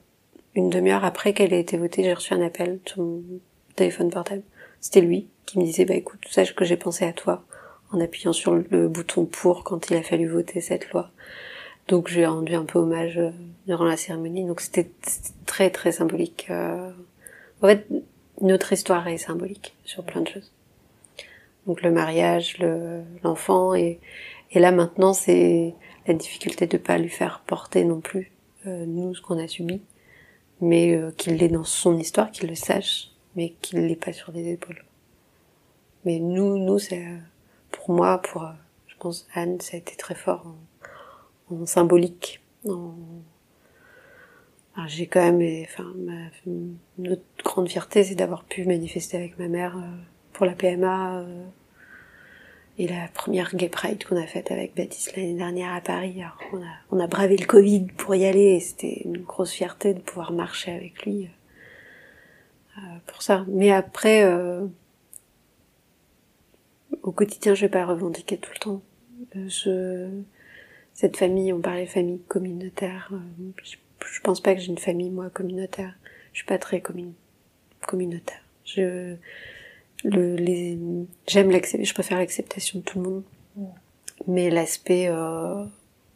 une demi-heure après qu'elle ait été votée, j'ai reçu un appel sur mon téléphone portable. C'était lui qui me disait, bah écoute, sache que j'ai pensé à toi en appuyant sur le bouton pour quand il a fallu voter cette loi. Donc j'ai rendu un peu hommage euh, durant la cérémonie. Donc c'était très très symbolique. euh. En fait, notre histoire est symbolique sur plein de choses. Donc le mariage, le- l'enfant et, et là maintenant c'est la difficulté de pas lui faire porter non plus euh, nous ce qu'on a subi, mais euh, qu'il l'ait dans son histoire, qu'il le sache, mais qu'il l'ait pas sur les épaules. Mais nous, nous c'est euh, pour moi, pour, je pense, Anne, ça a été très fort en, symbolique. j'ai quand même, enfin, notre grande fierté, c'est d'avoir pu manifester avec ma mère pour la PMA et la première Gay Pride qu'on a faite avec Baptiste l'année dernière à Paris. On, a, bravé le Covid pour y aller et c'était une grosse fierté de pouvoir marcher avec lui euh, pour ça. Mais après, euh, au quotidien, je vais pas revendiquer tout le temps. Euh, je, cette famille, on parlait famille communautaire. Je, je pense pas que j'ai une famille moi communautaire. Je suis pas très communautaire. Je le, les, j'aime l'accepter, je préfère l'acceptation de tout le monde. Mais l'aspect euh,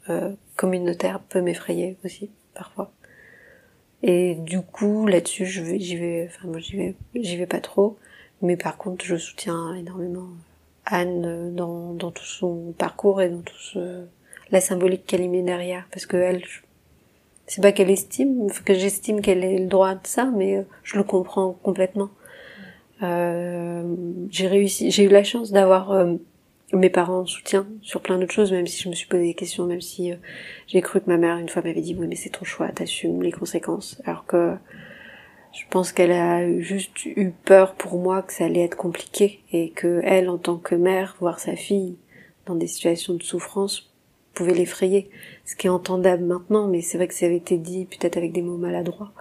euh, communautaire peut m'effrayer aussi, parfois. Et du coup, là-dessus, je vais, j'y vais, enfin, moi, j'y vais, j'y vais pas trop. Mais par contre, je soutiens énormément Anne dans, dans tout son parcours et dans tout ce, la symbolique qu'elle y met derrière. Parce que elle, c'est pas qu'elle estime, que j'estime qu'elle ait le droit de ça, mais euh, je le comprends complètement. Euh, j'ai réussi, j'ai eu la chance d'avoir euh, mes parents en soutien sur plein d'autres choses, même si je me suis posé des questions, même si euh, j'ai cru que ma mère une fois m'avait dit oui mais c'est ton choix, t'assumes les conséquences, alors que je pense qu'elle a juste eu peur pour moi que ça allait être compliqué et que elle en tant que mère voir sa fille dans des situations de souffrance pouvait l'effrayer, ce qui est entendable maintenant, mais c'est vrai que ça avait été dit peut-être avec des mots maladroits.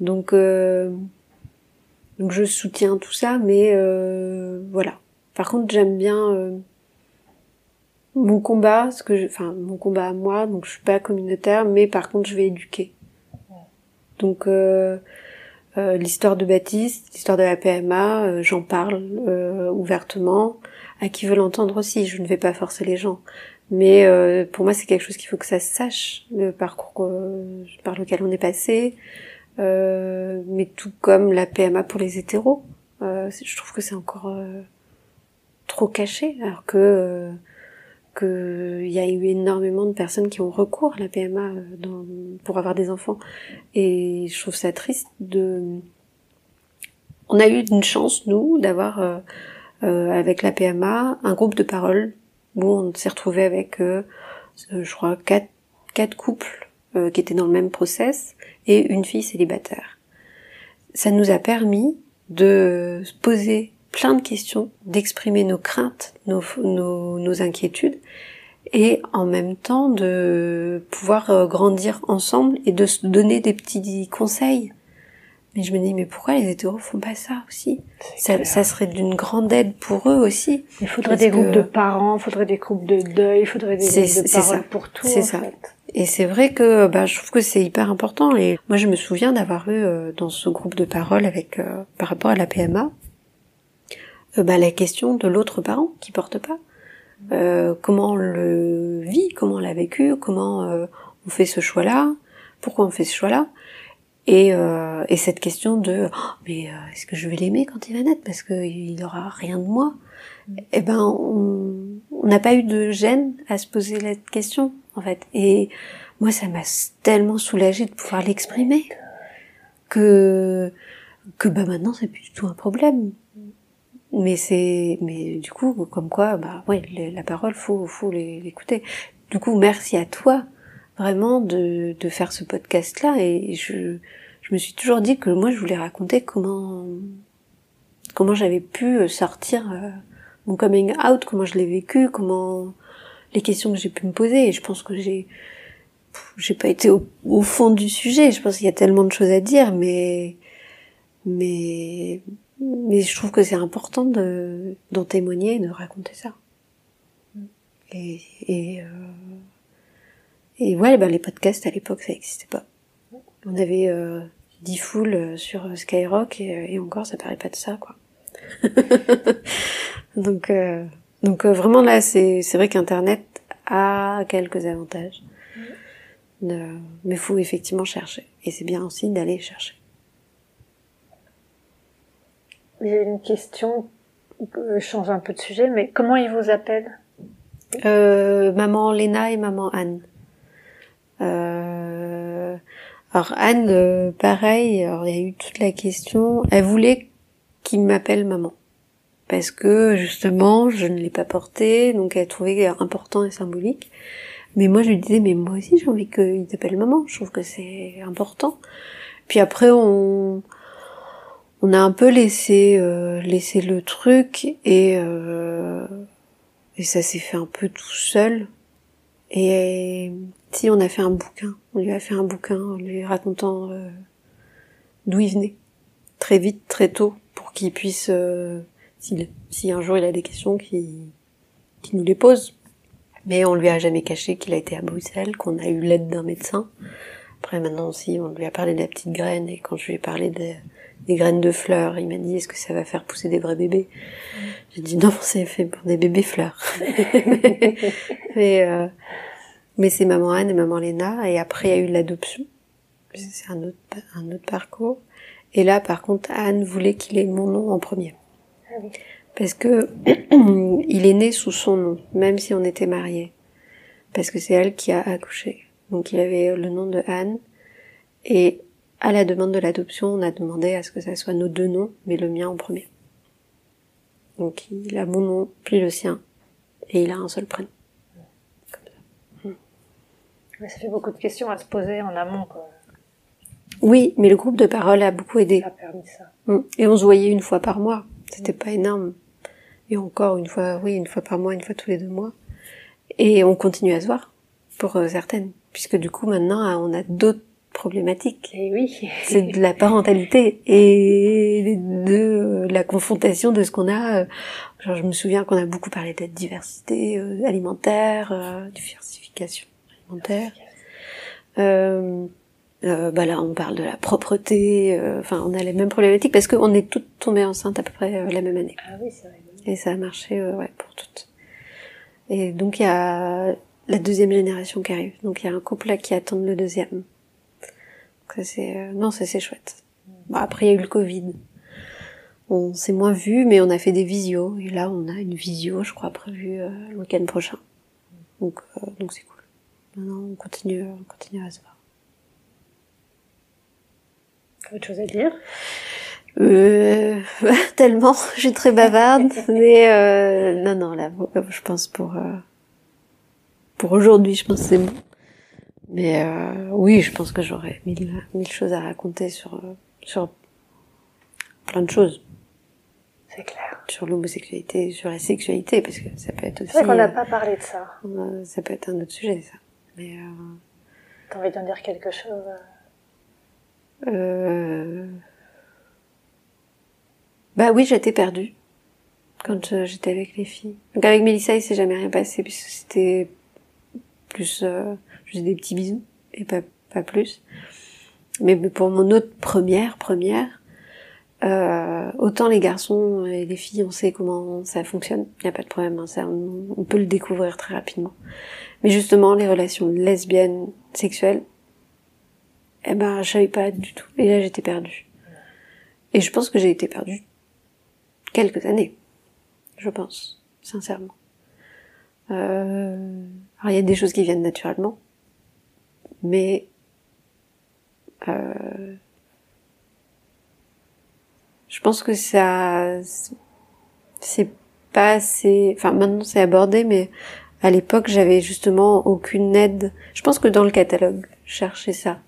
Donc euh, donc je soutiens tout ça, mais euh, voilà. Par contre, j'aime bien euh, mon combat, ce que je, enfin mon combat à moi. Donc je suis pas communautaire, mais par contre je vais éduquer. Donc euh, l'histoire de Baptiste, l'histoire de la PMA, j'en parle ouvertement. À qui veut l'entendre aussi, je ne vais pas forcer les gens. Mais pour moi, c'est quelque chose qu'il faut que ça sache, le parcours par lequel on est passé, euh, mais tout comme la PMA pour les hétéros. Euh, je trouve que c'est encore euh, trop caché, alors que que il y a eu énormément de personnes qui ont recours à la PMA dans, pour avoir des enfants, et je trouve ça triste de. On a eu une chance nous d'avoir avec la PMA un groupe de parole où on s'est retrouvé avec, je crois, quatre quatre couples qui étaient dans le même process et une fille célibataire. Ça nous a permis de se poser plein de questions, d'exprimer nos craintes, nos, nos, nos, inquiétudes, et en même temps de pouvoir euh, grandir ensemble et de se donner des petits conseils. Mais je me dis, mais pourquoi les hétéros font pas ça aussi? Ça, ça, serait d'une grande aide pour eux aussi. Il faudrait des groupes de parents, il faudrait des groupes de deuil, il faudrait des groupes de parole pour tout. C'est ça. Fait. Et c'est vrai que bah, je trouve que c'est hyper important. Et moi, je me souviens d'avoir eu euh, dans ce groupe de parole avec euh, par rapport à la PMA, euh, bah, la question de l'autre parent qui porte pas. comment on le vit, comment on l'a vécu, comment on fait ce choix-là, pourquoi on fait ce choix-là. Et, et cette question de oh, mais est-ce que je vais l'aimer quand il va naître parce qu'il aura rien de moi? Eh ben on n'a pas eu de gêne à se poser la question en fait. Et moi, ça m'a tellement soulagée de pouvoir l'exprimer que que bah maintenant c'est plus du tout un problème. Mais c'est mais du coup comme quoi bah ouais la parole faut faut l'écouter. Du coup merci à toi vraiment de de faire ce podcast là et je je me suis toujours dit que moi je voulais raconter comment comment j'avais pu sortir euh, mon coming out, comment je l'ai vécu, comment les questions que j'ai pu me poser. Et je pense que j'ai j'ai pas été au, fond du sujet. Je pense qu'il y a tellement de choses à dire, mais mais mais je trouve que c'est important de d'en témoigner, et de raconter ça. Et et, euh, et ouais, ben les podcasts à l'époque ça n'existait pas. On avait euh, 10 foules sur Skyrock et, et encore ça paraît pas de ça quoi. Donc euh, donc euh, vraiment là, c'est vrai qu'Internet a quelques avantages. Euh, mais faut effectivement chercher. Et c'est bien aussi d'aller chercher. J'ai une question, je change un peu de sujet, mais comment ils vous appellent? Euh, Maman Léna et maman Anne. Euh, alors Anne, euh, pareil, il y a eu toute la question. Elle voulait qu'il m'appelle maman parce que justement je ne l'ai pas porté, donc elle trouvait important et symbolique. Mais moi je lui disais mais moi aussi j'ai envie qu'il t'appelle maman, je trouve que c'est important. Puis après on on a un peu laissé euh, le truc et euh, et ça s'est fait un peu tout seul. Et si on a fait un bouquin, on lui a fait un bouquin en lui racontant euh, d'où il venait, très vite, très tôt, pour qu'il puisse, euh, si, un jour il a des questions, qu'il nous les pose. Mais on lui a jamais caché qu'il a été à Bruxelles, qu'on a eu l'aide d'un médecin. Après maintenant aussi, on lui a parlé de la petite graine, et quand je lui ai parlé des, graines de fleurs, il m'a dit est-ce que ça va faire pousser des vrais bébés? J'ai dit non, c'est fait pour des bébés fleurs. mais euh, mais c'est maman Anne et maman Léna, et après il y a eu l'adoption. C'est un autre, un autre parcours. Et là, par contre, Anne voulait qu'il ait mon nom en premier. Ah oui. Parce que il est né sous son nom, même si on était mariés. Parce que c'est elle qui a accouché. Donc il avait le nom de Anne. Et à la demande de l'adoption, on a demandé à ce que ça soit nos deux noms, mais le mien en premier. Donc il a mon nom, puis le sien. Et il a un seul prénom. Comme ça. ça fait beaucoup de questions à se poser en amont, quoi. Oui, mais le groupe de parole a beaucoup aidé. Ça a permis ça. Mm. Et on se voyait une fois par mois. C'était pas énorme. Et encore une fois, oui, une fois par mois, une fois tous les deux mois. Et on continue à se voir pour euh, certaines, puisque du coup maintenant on a d'autres problématiques. Et eh oui. C'est de la parentalité et de la confrontation de ce qu'on a. Euh, genre, je me souviens qu'on a beaucoup parlé de diversité alimentaire, diversification alimentaire. Euh, euh, bah là, on parle de la propreté. Euh, enfin, on a les mêmes problématiques parce qu'on est toutes tombées enceintes à peu près euh, la même année. Ah oui, c'est vrai. Et ça a marché, ouais, pour toutes. Et donc il y a la deuxième génération qui arrive. Donc il y a un couple là qui attend le deuxième. Ça c'est, non, ça c'est chouette. Bon, après il y a eu le Covid. On s'est moins vu, mais on a fait des visios. Et là, on a une visio, je crois, prévue le week-end prochain. Donc, donc c'est cool. Maintenant, on continue, on continue à se voir autre chose à dire? Euh, tellement, je suis très bavarde, mais euh, non, non, là, je pense pour euh, pour aujourd'hui, je pense que c'est bon. Mais euh, oui, je pense que j'aurais mille, mille choses à raconter sur euh, sur plein de choses. C'est clair. Sur l'homosexualité, sur la sexualité, parce que ça peut être aussi. C'est vrai qu'on n'a pas parlé de ça. ça peut être un autre sujet, ça. Mais. T'as envie d'en dire quelque chose euh... Bah oui, j'étais perdue quand euh, j'étais avec les filles. Donc avec Mélissa, il s'est jamais rien passé puisque c'était plus euh, faisais des petits bisous et pas pas plus. Mais pour mon autre première première, euh, autant les garçons et les filles, on sait comment ça fonctionne, il n'y a pas de problème, hein, ça, on, peut le découvrir très rapidement. Mais justement, les relations lesbiennes, sexuelles, eh ben, je savais pas du tout. Et là, j'étais perdue. Et je pense que j'ai été perdue quelques années. Je pense, sincèrement. Euh... Alors, il y a des choses qui viennent naturellement. Mais... Euh... Je pense que ça... C'est pas assez... Enfin, maintenant, c'est abordé, mais à l'époque, j'avais justement aucune aide. Je pense que dans le catalogue, je cherchais ça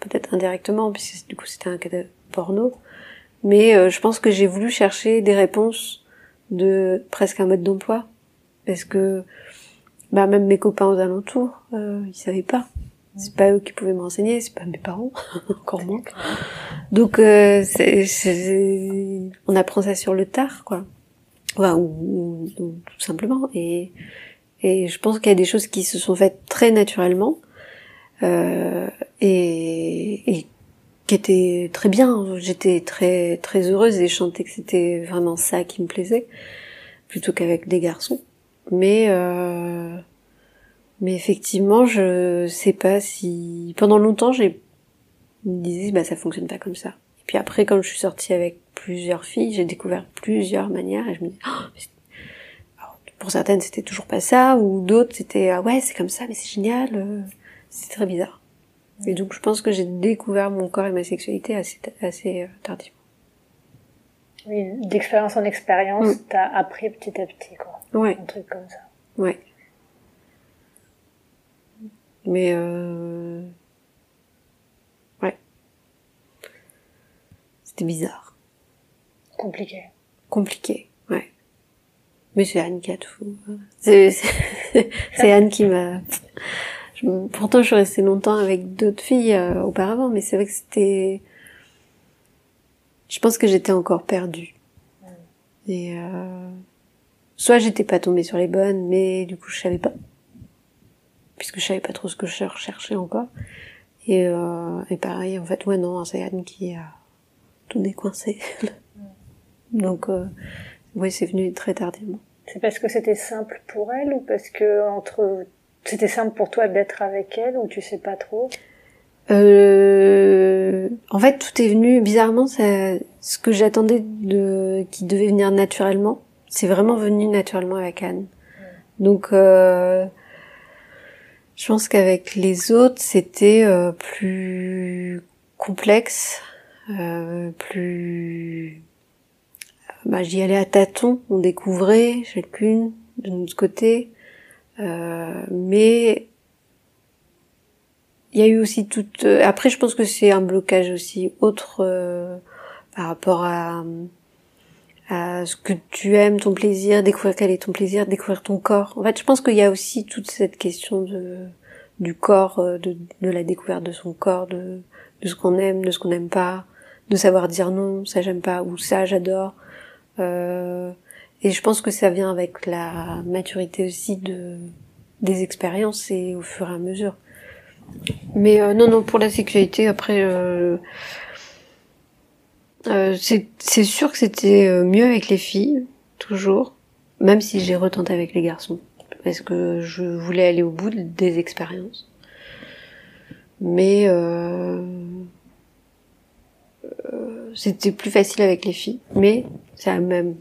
peut-être indirectement, puisque du coup c'était un de porno. Mais euh, je pense que j'ai voulu chercher des réponses de presque un mode d'emploi, parce que bah, même mes copains aux alentours, euh, ils savaient pas. C'est pas eux qui pouvaient me renseigner, c'est pas mes parents, encore moins. Donc euh, on apprend ça sur le tard, quoi. ou, tout simplement. Et, et je pense qu'il y a des choses qui se sont faites très naturellement, euh, et, et qui était très bien. J'étais très très heureuse et je sentais que c'était vraiment ça qui me plaisait, plutôt qu'avec des garçons. Mais euh, mais effectivement, je sais pas si pendant longtemps j'ai me disais bah ça fonctionne pas comme ça. Et puis après quand je suis sortie avec plusieurs filles, j'ai découvert plusieurs manières et je me dis oh, pour certaines c'était toujours pas ça ou d'autres c'était ah ouais c'est comme ça mais c'est génial, euh, c'est très bizarre. Et donc je pense que j'ai découvert mon corps et ma sexualité assez, assez euh, tardivement. Oui, d'expérience en expérience, Mm. t'as appris petit à petit, quoi. Ouais, Un truc comme ça. ouais. Mais euh... ouais, c'était bizarre, Compliqué. compliqué, ouais. Mais c'est Anne qui a tout. C'est c'est- Anne qui m'a. Pourtant, je suis restée longtemps avec d'autres filles euh, auparavant, mais c'est vrai que c'était. Je pense que j'étais encore perdue. Et euh... soit j'étais pas tombée sur les bonnes, mais du coup je savais pas, puisque je savais pas trop ce que je recherchais encore. Et, euh... et pareil, en fait, ouais non, c'est Anne qui a tout décoincé. Donc, euh... ouais, c'est venu très tardivement. C'est parce que c'était simple pour elle ou parce que entre c'était simple pour toi d'être avec elle ou tu sais pas trop? Euh, en fait, tout est venu bizarrement. Ça, ce que j'attendais de, qui devait venir naturellement, c'est vraiment venu naturellement avec Anne. Donc, euh, je pense qu'avec les autres, c'était euh, plus complexe, euh, plus. Bah, j'y allais à tâtons. On découvrait chacune de notre côté, euh, mais il y a eu aussi toute. euh, Après, je pense que c'est un blocage aussi autre euh, par rapport à à ce que tu aimes, ton plaisir, découvrir quel est ton plaisir, découvrir ton corps. En fait, je pense qu'il y a aussi toute cette question de du corps, euh, de, de la découverte de son corps, de de ce qu'on aime, de ce qu'on n'aime pas, de savoir dire non, ça j'aime pas ou ça j'adore. Euh, et je pense que ça vient avec la maturité aussi de des expériences et au fur et à mesure. Mais euh, non, non, pour la sécurité, après, euh, euh, c'est sûr que c'était euh, mieux avec les filles, toujours, même si j'ai retenté avec les garçons, parce que je voulais aller au bout des expériences. Mais euh, euh, c'était plus facile avec les filles, mais ça a même,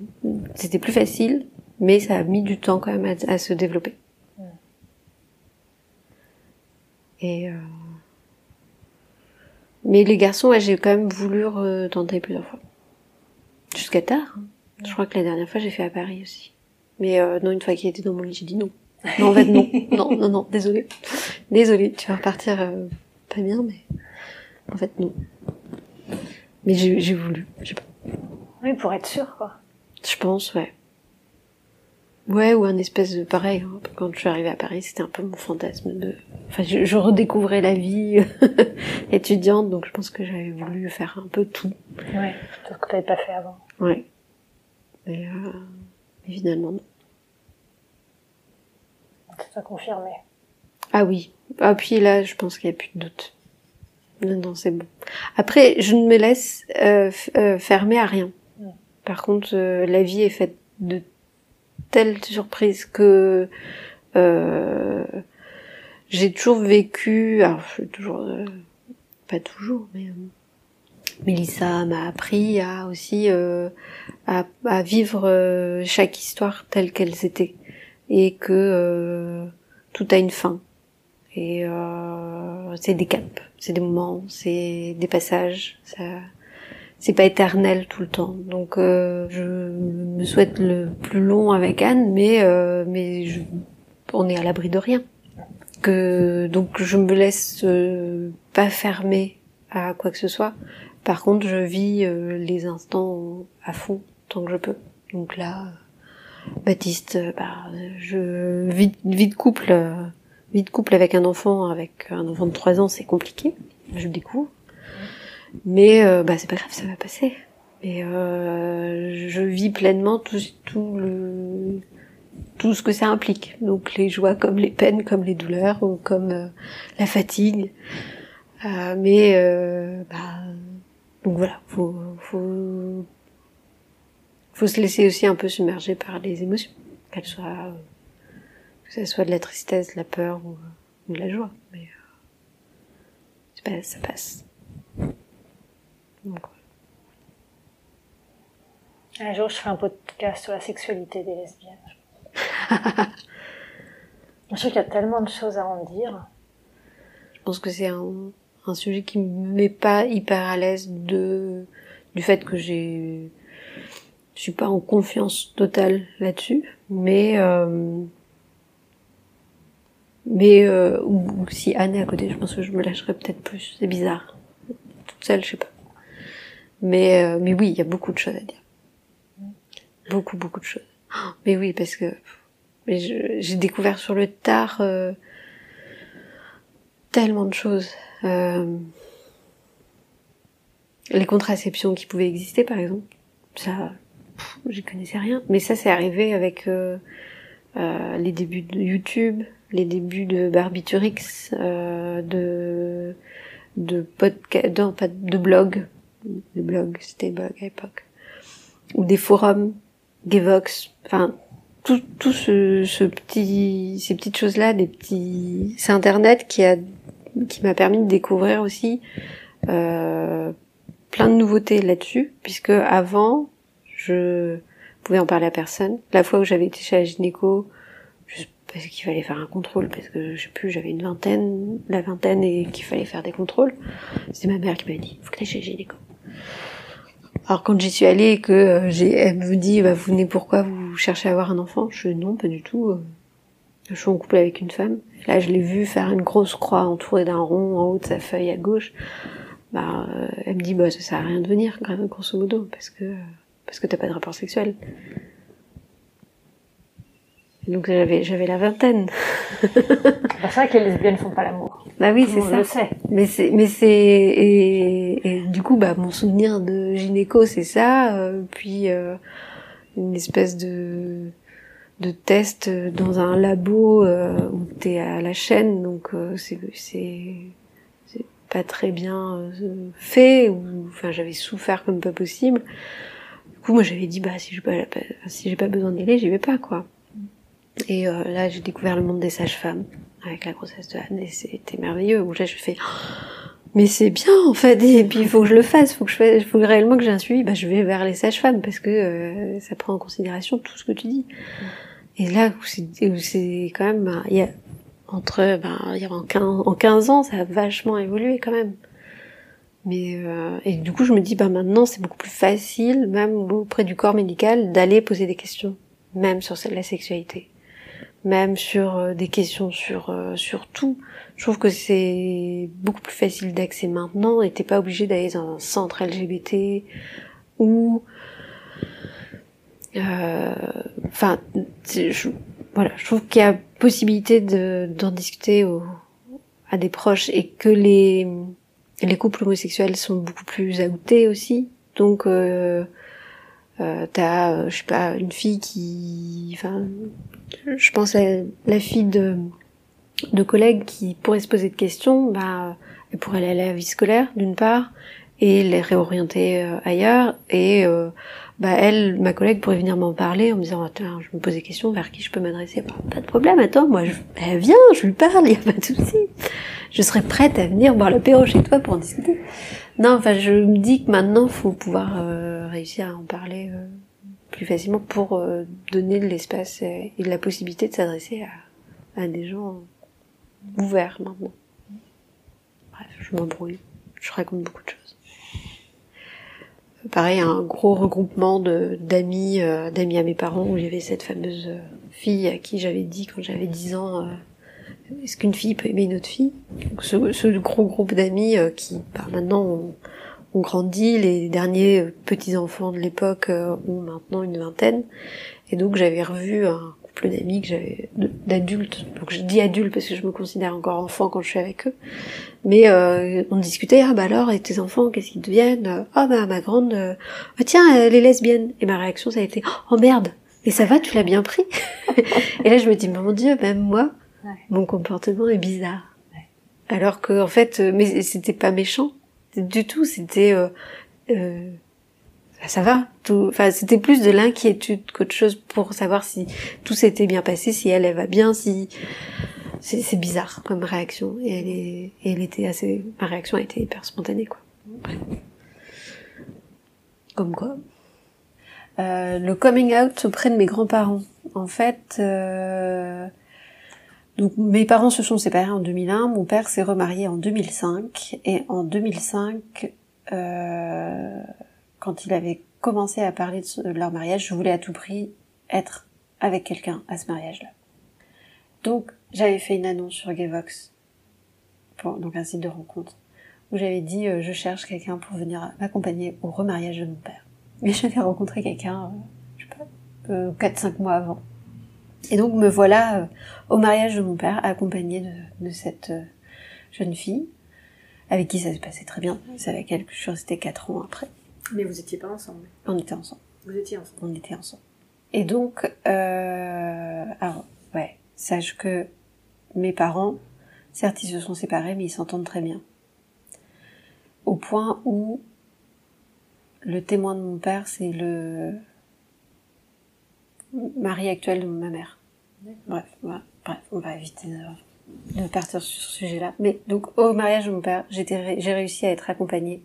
c'était plus facile, mais ça a mis du temps quand même à, à se développer. Et euh... mais les garçons, ouais, j'ai quand même voulu tenter plusieurs fois, jusqu'à tard. hein. Je crois que la dernière fois j'ai fait à Paris aussi. Mais euh, non, une fois qu'il était dans mon lit, j'ai dit non. Non, en fait non, non, non, non, désolé, désolé. Tu vas repartir euh, pas bien, mais en fait non. Mais j'ai j'ai voulu, je sais pas. Oui, pour être sûr, quoi. Je pense, ouais. Ouais, ou un espèce de pareil. hein. Quand je suis arrivée à Paris, c'était un peu mon fantasme de. Enfin, je, je redécouvrais la vie étudiante, donc je pense que j'avais voulu faire un peu tout. Ouais. Ce que t'avais pas fait avant. Ouais. Et, euh... finalement, non. Ça confirmé. Ah oui. Ah puis là, je pense qu'il n'y a plus de doute. Non, non, c'est bon. Après, je ne me laisse euh, euh, fermer à rien. Mm. Par contre, euh, la vie est faite de telles surprises que euh, j'ai toujours vécu. Alors, je suis toujours euh, pas toujours, mais euh, Mélissa m'a appris à aussi euh, à, à vivre euh, chaque histoire telle qu'elles étaient et que euh, tout a une fin. Et c'est des caps, c'est des moments, c'est des passages. Ça, c'est pas éternel tout le temps. Donc euh, je me souhaite le plus long avec Anne, mais euh, mais je, on est à l'abri de rien. Que donc je me laisse euh, pas fermer à quoi que ce soit. Par contre, je vis euh, les instants à fond tant que je peux. Donc là, Baptiste, euh, bah, je vie de couple, euh, vie de couple avec un enfant, avec un enfant de 3 ans, c'est compliqué. Je le découvre. Mais euh, bah c'est pas grave, ça va passer. Et euh, je vis pleinement tout, tout tout ce que ça implique. Donc les joies comme les peines, comme les douleurs, ou comme euh, la fatigue. Euh, mais bah donc voilà, faut faut faut se laisser aussi un peu submerger par les émotions, qu'elles soient que ça soit de la tristesse, de la peur ou, de la joie. Mais euh, ça passe. Donc, Un jour, je ferai un podcast sur la sexualité des lesbiennes. je trouve qu'il y a tellement de choses à en dire. je pense que c'est un, un sujet qui me met pas hyper à l'aise de du fait que j'ai je suis pas en confiance totale là-dessus, mais euh, mais euh, ou, si Anne est à côté, je pense que je me lâcherais peut-être plus. C'est bizarre, toute seule, je sais pas. Mais euh, mais oui, il y a beaucoup de choses à dire, beaucoup beaucoup de choses. Mais oui, parce que j'ai découvert sur le tard euh, tellement de choses. Euh, les contraceptions qui pouvaient exister, par exemple, ça, j'y connaissais rien. Mais ça, c'est arrivé avec les débuts de YouTube, les débuts de Barbiturix, de podcast, de blog, de blog, c'était blog à l'époque, ou des forums, Gevox, enfin tout, tout ce, ce petit, ces petites choses-là, des petits, c'est Internet qui a, qui m'a permis de découvrir aussi euh, plein de nouveautés là-dessus, puisque avant, je pouvais en parler à personne. La fois où j'avais été chez la gynéco, parce qu'il fallait faire un contrôle, parce que je sais plus, j'avais une vingtaine, la vingtaine et qu'il fallait faire des contrôles. C'est ma mère qui m'a dit, faut que tu chez la gynéco. Alors quand j'y suis allée et que euh, j'ai, elle me dit, bah, vous venez pourquoi? Vous cherchez à avoir un enfant? Je dis non, pas du tout. Euh, je suis en couple avec une femme. Là, je l'ai vue faire une grosse croix entourée d'un rond en haut de sa feuille à gauche bah, euh, elle me dit bah ça sert à rien de venir, grosso modo, parce que parce que t'as pas de rapport sexuel. Donc j'avais j'avais la vingtaine. c'est vrai que les lesbiennes font pas l'amour. Bah oui, c'est ça. le sait. Mais c'est mais c'est et, et, du coup bah mon souvenir de gynéco c'est ça, euh, puis euh, une espèce de de test dans un labo euh, où t'es à la chaîne, donc c'est c'est pas très bien euh, fait ou enfin j'avais souffert comme pas possible. Du coup moi j'avais dit bah si j'ai pas si j'ai pas besoin d'y aller j'y vais pas quoi. Et euh, là j'ai découvert le monde des sages-femmes avec la grossesse de Anne et c'était merveilleux où là je fais mais c'est bien en fait et puis il faut que je le fasse faut que je fasse, faut réellement que j'ai un suivi bah je vais vers les sages-femmes parce que euh, ça prend en considération tout ce que tu dis. Et là c'est quand même il y a entre ben, en 15, en 15 ans, ça a vachement évolué quand même. Mais euh, et du coup, je me dis, ben maintenant, c'est beaucoup plus facile, même auprès du corps médical, d'aller poser des questions, même sur la sexualité, même sur euh, des questions sur euh, sur tout. Je trouve que c'est beaucoup plus facile d'accès maintenant, et t'es pas obligé d'aller dans un centre LGBT ou enfin, voilà, je trouve qu'il y a possibilité d'en discuter à des proches et que les, les couples homosexuels sont beaucoup plus outés aussi. Donc, euh, euh, t'as, euh, je sais pas, une fille qui, enfin, je pense à la fille de, de collègues qui pourrait se poser de questions, bah, elle pourrait aller à la vie scolaire d'une part et les réorienter euh, ailleurs et euh, bah elle, ma collègue pourrait venir m'en parler en me disant attends, je me pose des questions vers qui je peux m'adresser. Bah, pas de problème, attends, moi je, elle vient, je lui parle, y a pas de souci. Je serais prête à venir boire l'apéro chez toi pour en discuter. Non, enfin je me dis que maintenant faut pouvoir euh, réussir à en parler euh, plus facilement pour euh, donner de l'espace et, de la possibilité de s'adresser à, des gens ouverts maintenant. Bref, je m'embrouille, je raconte beaucoup de choses. Pareil un gros regroupement d'amis euh, d'amis à mes parents où j'avais cette fameuse euh, fille à qui j'avais dit quand j'avais 10 ans euh, est-ce qu'une fille peut aimer une autre fille? Ce, gros groupe d'amis qui bah, maintenant ont, grandi les derniers petits enfants de l'époque ont maintenant une vingtaine. Et donc j'avais revu un couple d'amis que j'avais d'adultes. Donc je dis adultes parce que je me considère encore enfant quand je suis avec eux. Mais euh, on discutait, ah bah alors, et tes enfants, qu'est-ce qu'ils deviennent Ah bah ma grande, euh, ah tiens, elle est lesbienne. Et ma réaction, ça a été, oh merde, mais ça va, tu l'as bien pris! Et là, je me dis, mon Dieu, même moi, mon comportement est bizarre. Alors que, en fait, euh, mais c'était pas méchant du tout, c'était... Euh, ça va, tout, enfin c'était plus de l'inquiétude qu'autre chose pour savoir si tout s'était bien passé, si elle, elle va bien, si c'est bizarre comme réaction. Et elle est elle était assez ma réaction a été hyper spontanée quoi. Comme quoi. Euh, le coming out auprès de mes grands-parents. En fait euh, donc mes parents se sont séparés en 2001 mon père s'est remarié en 2005 et en 2005 euh, quand il avait commencé à parler de leur mariage, je voulais à tout prix être avec quelqu'un à ce mariage-là. Donc, j'avais fait une annonce sur Gayvox, donc un site de rencontre, où j'avais dit euh, je cherche quelqu'un pour venir m'accompagner au remariage de mon père. Et j'avais rencontré quelqu'un, euh, je sais pas, euh, 4-5 mois avant. Et donc me voilà euh, au mariage de mon père, accompagnée de, de cette euh, jeune fille, avec qui ça se passait très bien. C'est avec elle que je suis restée 4 ans après. Mais vous étiez pas ensemble. On était ensemble. Vous étiez ensemble. On était ensemble. Et donc, euh, alors, ouais, sache que mes parents, certes, ils se sont séparés, mais ils s'entendent très bien. Au point où le témoin de mon père, c'est le mari actuel de ma mère. Bref. Bref, on va éviter de, de partir sur ce sujet-là. Mais donc, au mariage de mon père, j'étais, j'ai réussi à être accompagnée.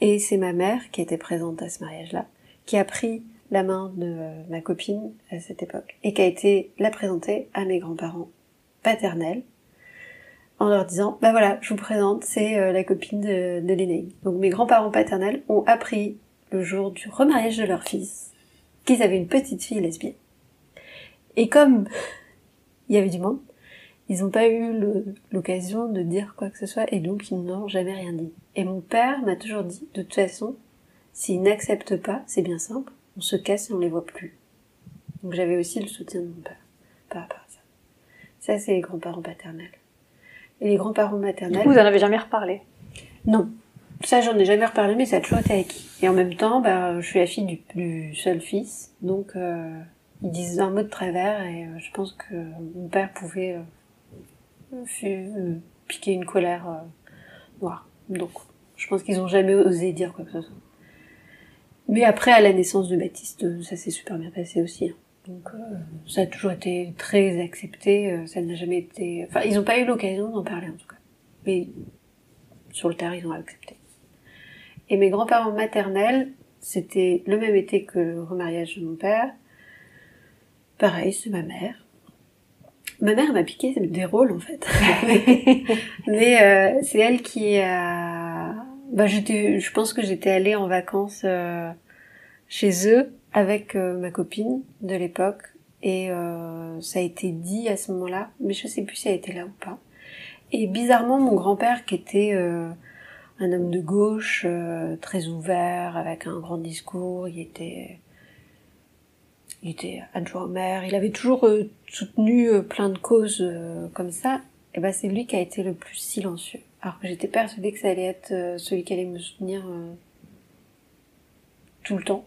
Et c'est ma mère qui était présente à ce mariage-là, qui a pris la main de euh, ma copine à cette époque et qui a été la présenter à mes grands-parents paternels en leur disant bah voilà je vous présente c'est euh, la copine de, de l'aîné donc mes grands-parents paternels ont appris le jour du remariage de leur fils qu'ils avaient une petite fille lesbienne et comme il y avait du monde ils n'ont pas eu l'occasion de dire quoi que ce soit et donc ils n'ont jamais rien dit et mon père m'a toujours dit de toute façon s'ils n'acceptent pas c'est bien simple on se casse et on les voit plus. Donc j'avais aussi le soutien de mon père par rapport à ça. Ça, c'est les grands-parents paternels. Et les grands-parents Du maternels, coup, vous en avez jamais reparlé? non. Ça, j'en ai jamais reparlé, mais ça a toujours été acquis. Et en même temps, bah, je suis la fille du, du seul fils, donc euh, ils disent un mot de travers, et euh, je pense que mon père pouvait euh, euh, piquer une colère euh, noire. Donc, je pense qu'ils ont jamais osé dire quoi que ce soit. Mais après, à la naissance de Baptiste, ça s'est super bien passé aussi. hein. Donc, ça a toujours été très accepté. ça n'a jamais été. Enfin, ils n'ont pas eu l'occasion d'en parler en tout cas. Mais sur le tard, ils ont accepté. Et mes grands-parents maternels, c'était le même été que le remariage de mon père. Pareil, c'est ma mère. Ma mère m'a piqué des rôles en fait. Mais euh, c'est elle qui a. Bah, j'étais, je pense que j'étais allée en vacances euh, chez eux avec euh, ma copine de l'époque et ça a été dit à ce moment-là, mais je sais plus si elle était là ou pas. Et bizarrement, mon grand-père qui était un homme de gauche, euh, très ouvert, avec un grand discours, il était il était adjoint au maire, il avait toujours euh, soutenu euh, plein de causes euh, comme ça, et ben c'est lui qui a été le plus silencieux. Alors que j'étais persuadée que ça allait être euh, celui qui allait me soutenir tout le temps,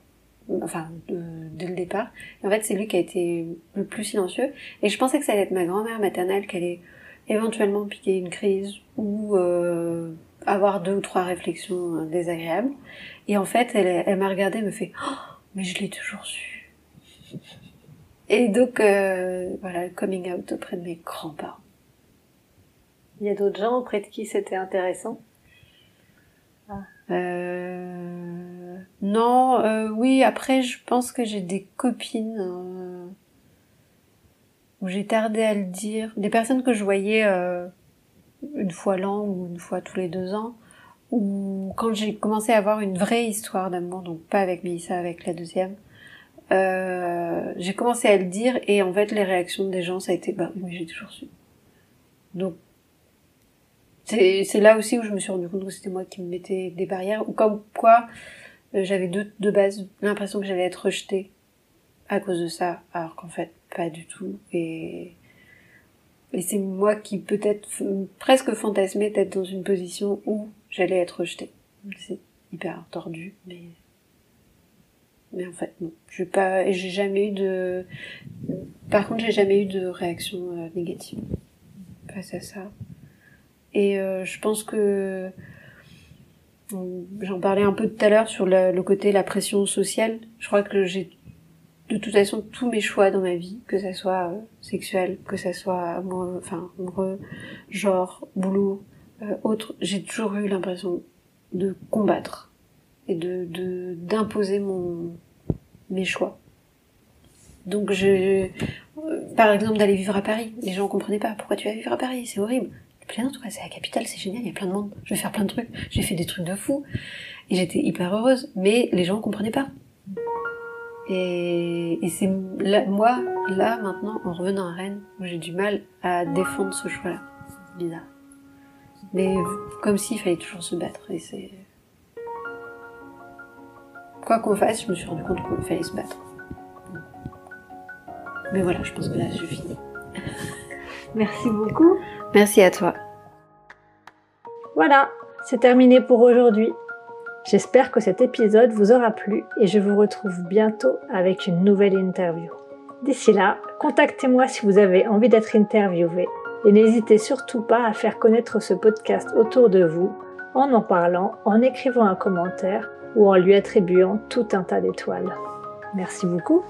enfin dès le départ. En fait c'est lui qui a été le plus silencieux, et je pensais que ça allait être ma grand-mère maternelle qui allait éventuellement piquer une crise ou avoir deux ou trois réflexions euh, désagréables. Et en fait elle, elle m'a regardée et me fait oh, mais je l'ai toujours su. Et donc, euh, voilà, coming out auprès de mes grands-parents. Il y a d'autres gens auprès de qui c'était intéressant? Euh, non, euh, oui, après, je pense que j'ai des copines euh, où j'ai tardé à le dire. Des personnes que je voyais euh, une fois l'an ou une fois tous les deux ans. Ou quand j'ai commencé à avoir une vraie histoire d'amour, donc pas avec Mélissa, avec la deuxième, euh, j'ai commencé à le dire et en fait les réactions des gens ça a été bah oui mais j'ai toujours su. Donc c'est c'est là aussi où je me suis rendu compte que c'était moi qui me mettais des barrières ou comme quoi euh, j'avais de, de base l'impression que j'allais être rejetée à cause de ça alors qu'en fait pas du tout et et c'est moi qui peut-être presque fantasmais d'être dans une position où j'allais être rejetée. C'est hyper tordu mais mais en fait non. J'ai pas j'ai jamais eu de par contre j'ai jamais eu de réaction euh, négative face à ça. Et euh, je pense que j'en parlais un peu tout à l'heure sur le, le côté la pression sociale. Je crois que j'ai de toute façon tous mes choix dans ma vie que ça soit euh, sexuel que ça soit amoureux genre boulot euh, autre j'ai toujours eu l'impression de combattre et de d'imposer mon mes choix. Donc je euh, par exemple d'aller vivre à Paris, les gens comprenaient pas pourquoi tu vas vivre à Paris, c'est horrible. plein d'autres, c'est la capitale, c'est génial, il y a plein de monde, je vais faire plein de trucs, j'ai fait des trucs de fou. Et j'étais hyper heureuse, mais les gens comprenaient pas. Et, et c'est là, moi, là, maintenant, en revenant à Rennes, où j'ai du mal à défendre ce choix-là. C'est bizarre. Mais comme s'il fallait toujours se battre, et c'est... Quoi qu'on fasse, je me suis rendu compte qu'il fallait se battre. Mais voilà, je pense que là, j'ai fini. Merci beaucoup. Merci à toi. Voilà, c'est terminé pour aujourd'hui. J'espère que cet épisode vous aura plu et je vous retrouve bientôt avec une nouvelle interview. D'ici là, contactez-moi si vous avez envie d'être interviewé et n'hésitez surtout pas à faire connaître ce podcast autour de vous en en parlant, en écrivant un commentaire ou en lui attribuant tout un tas d'étoiles. Merci beaucoup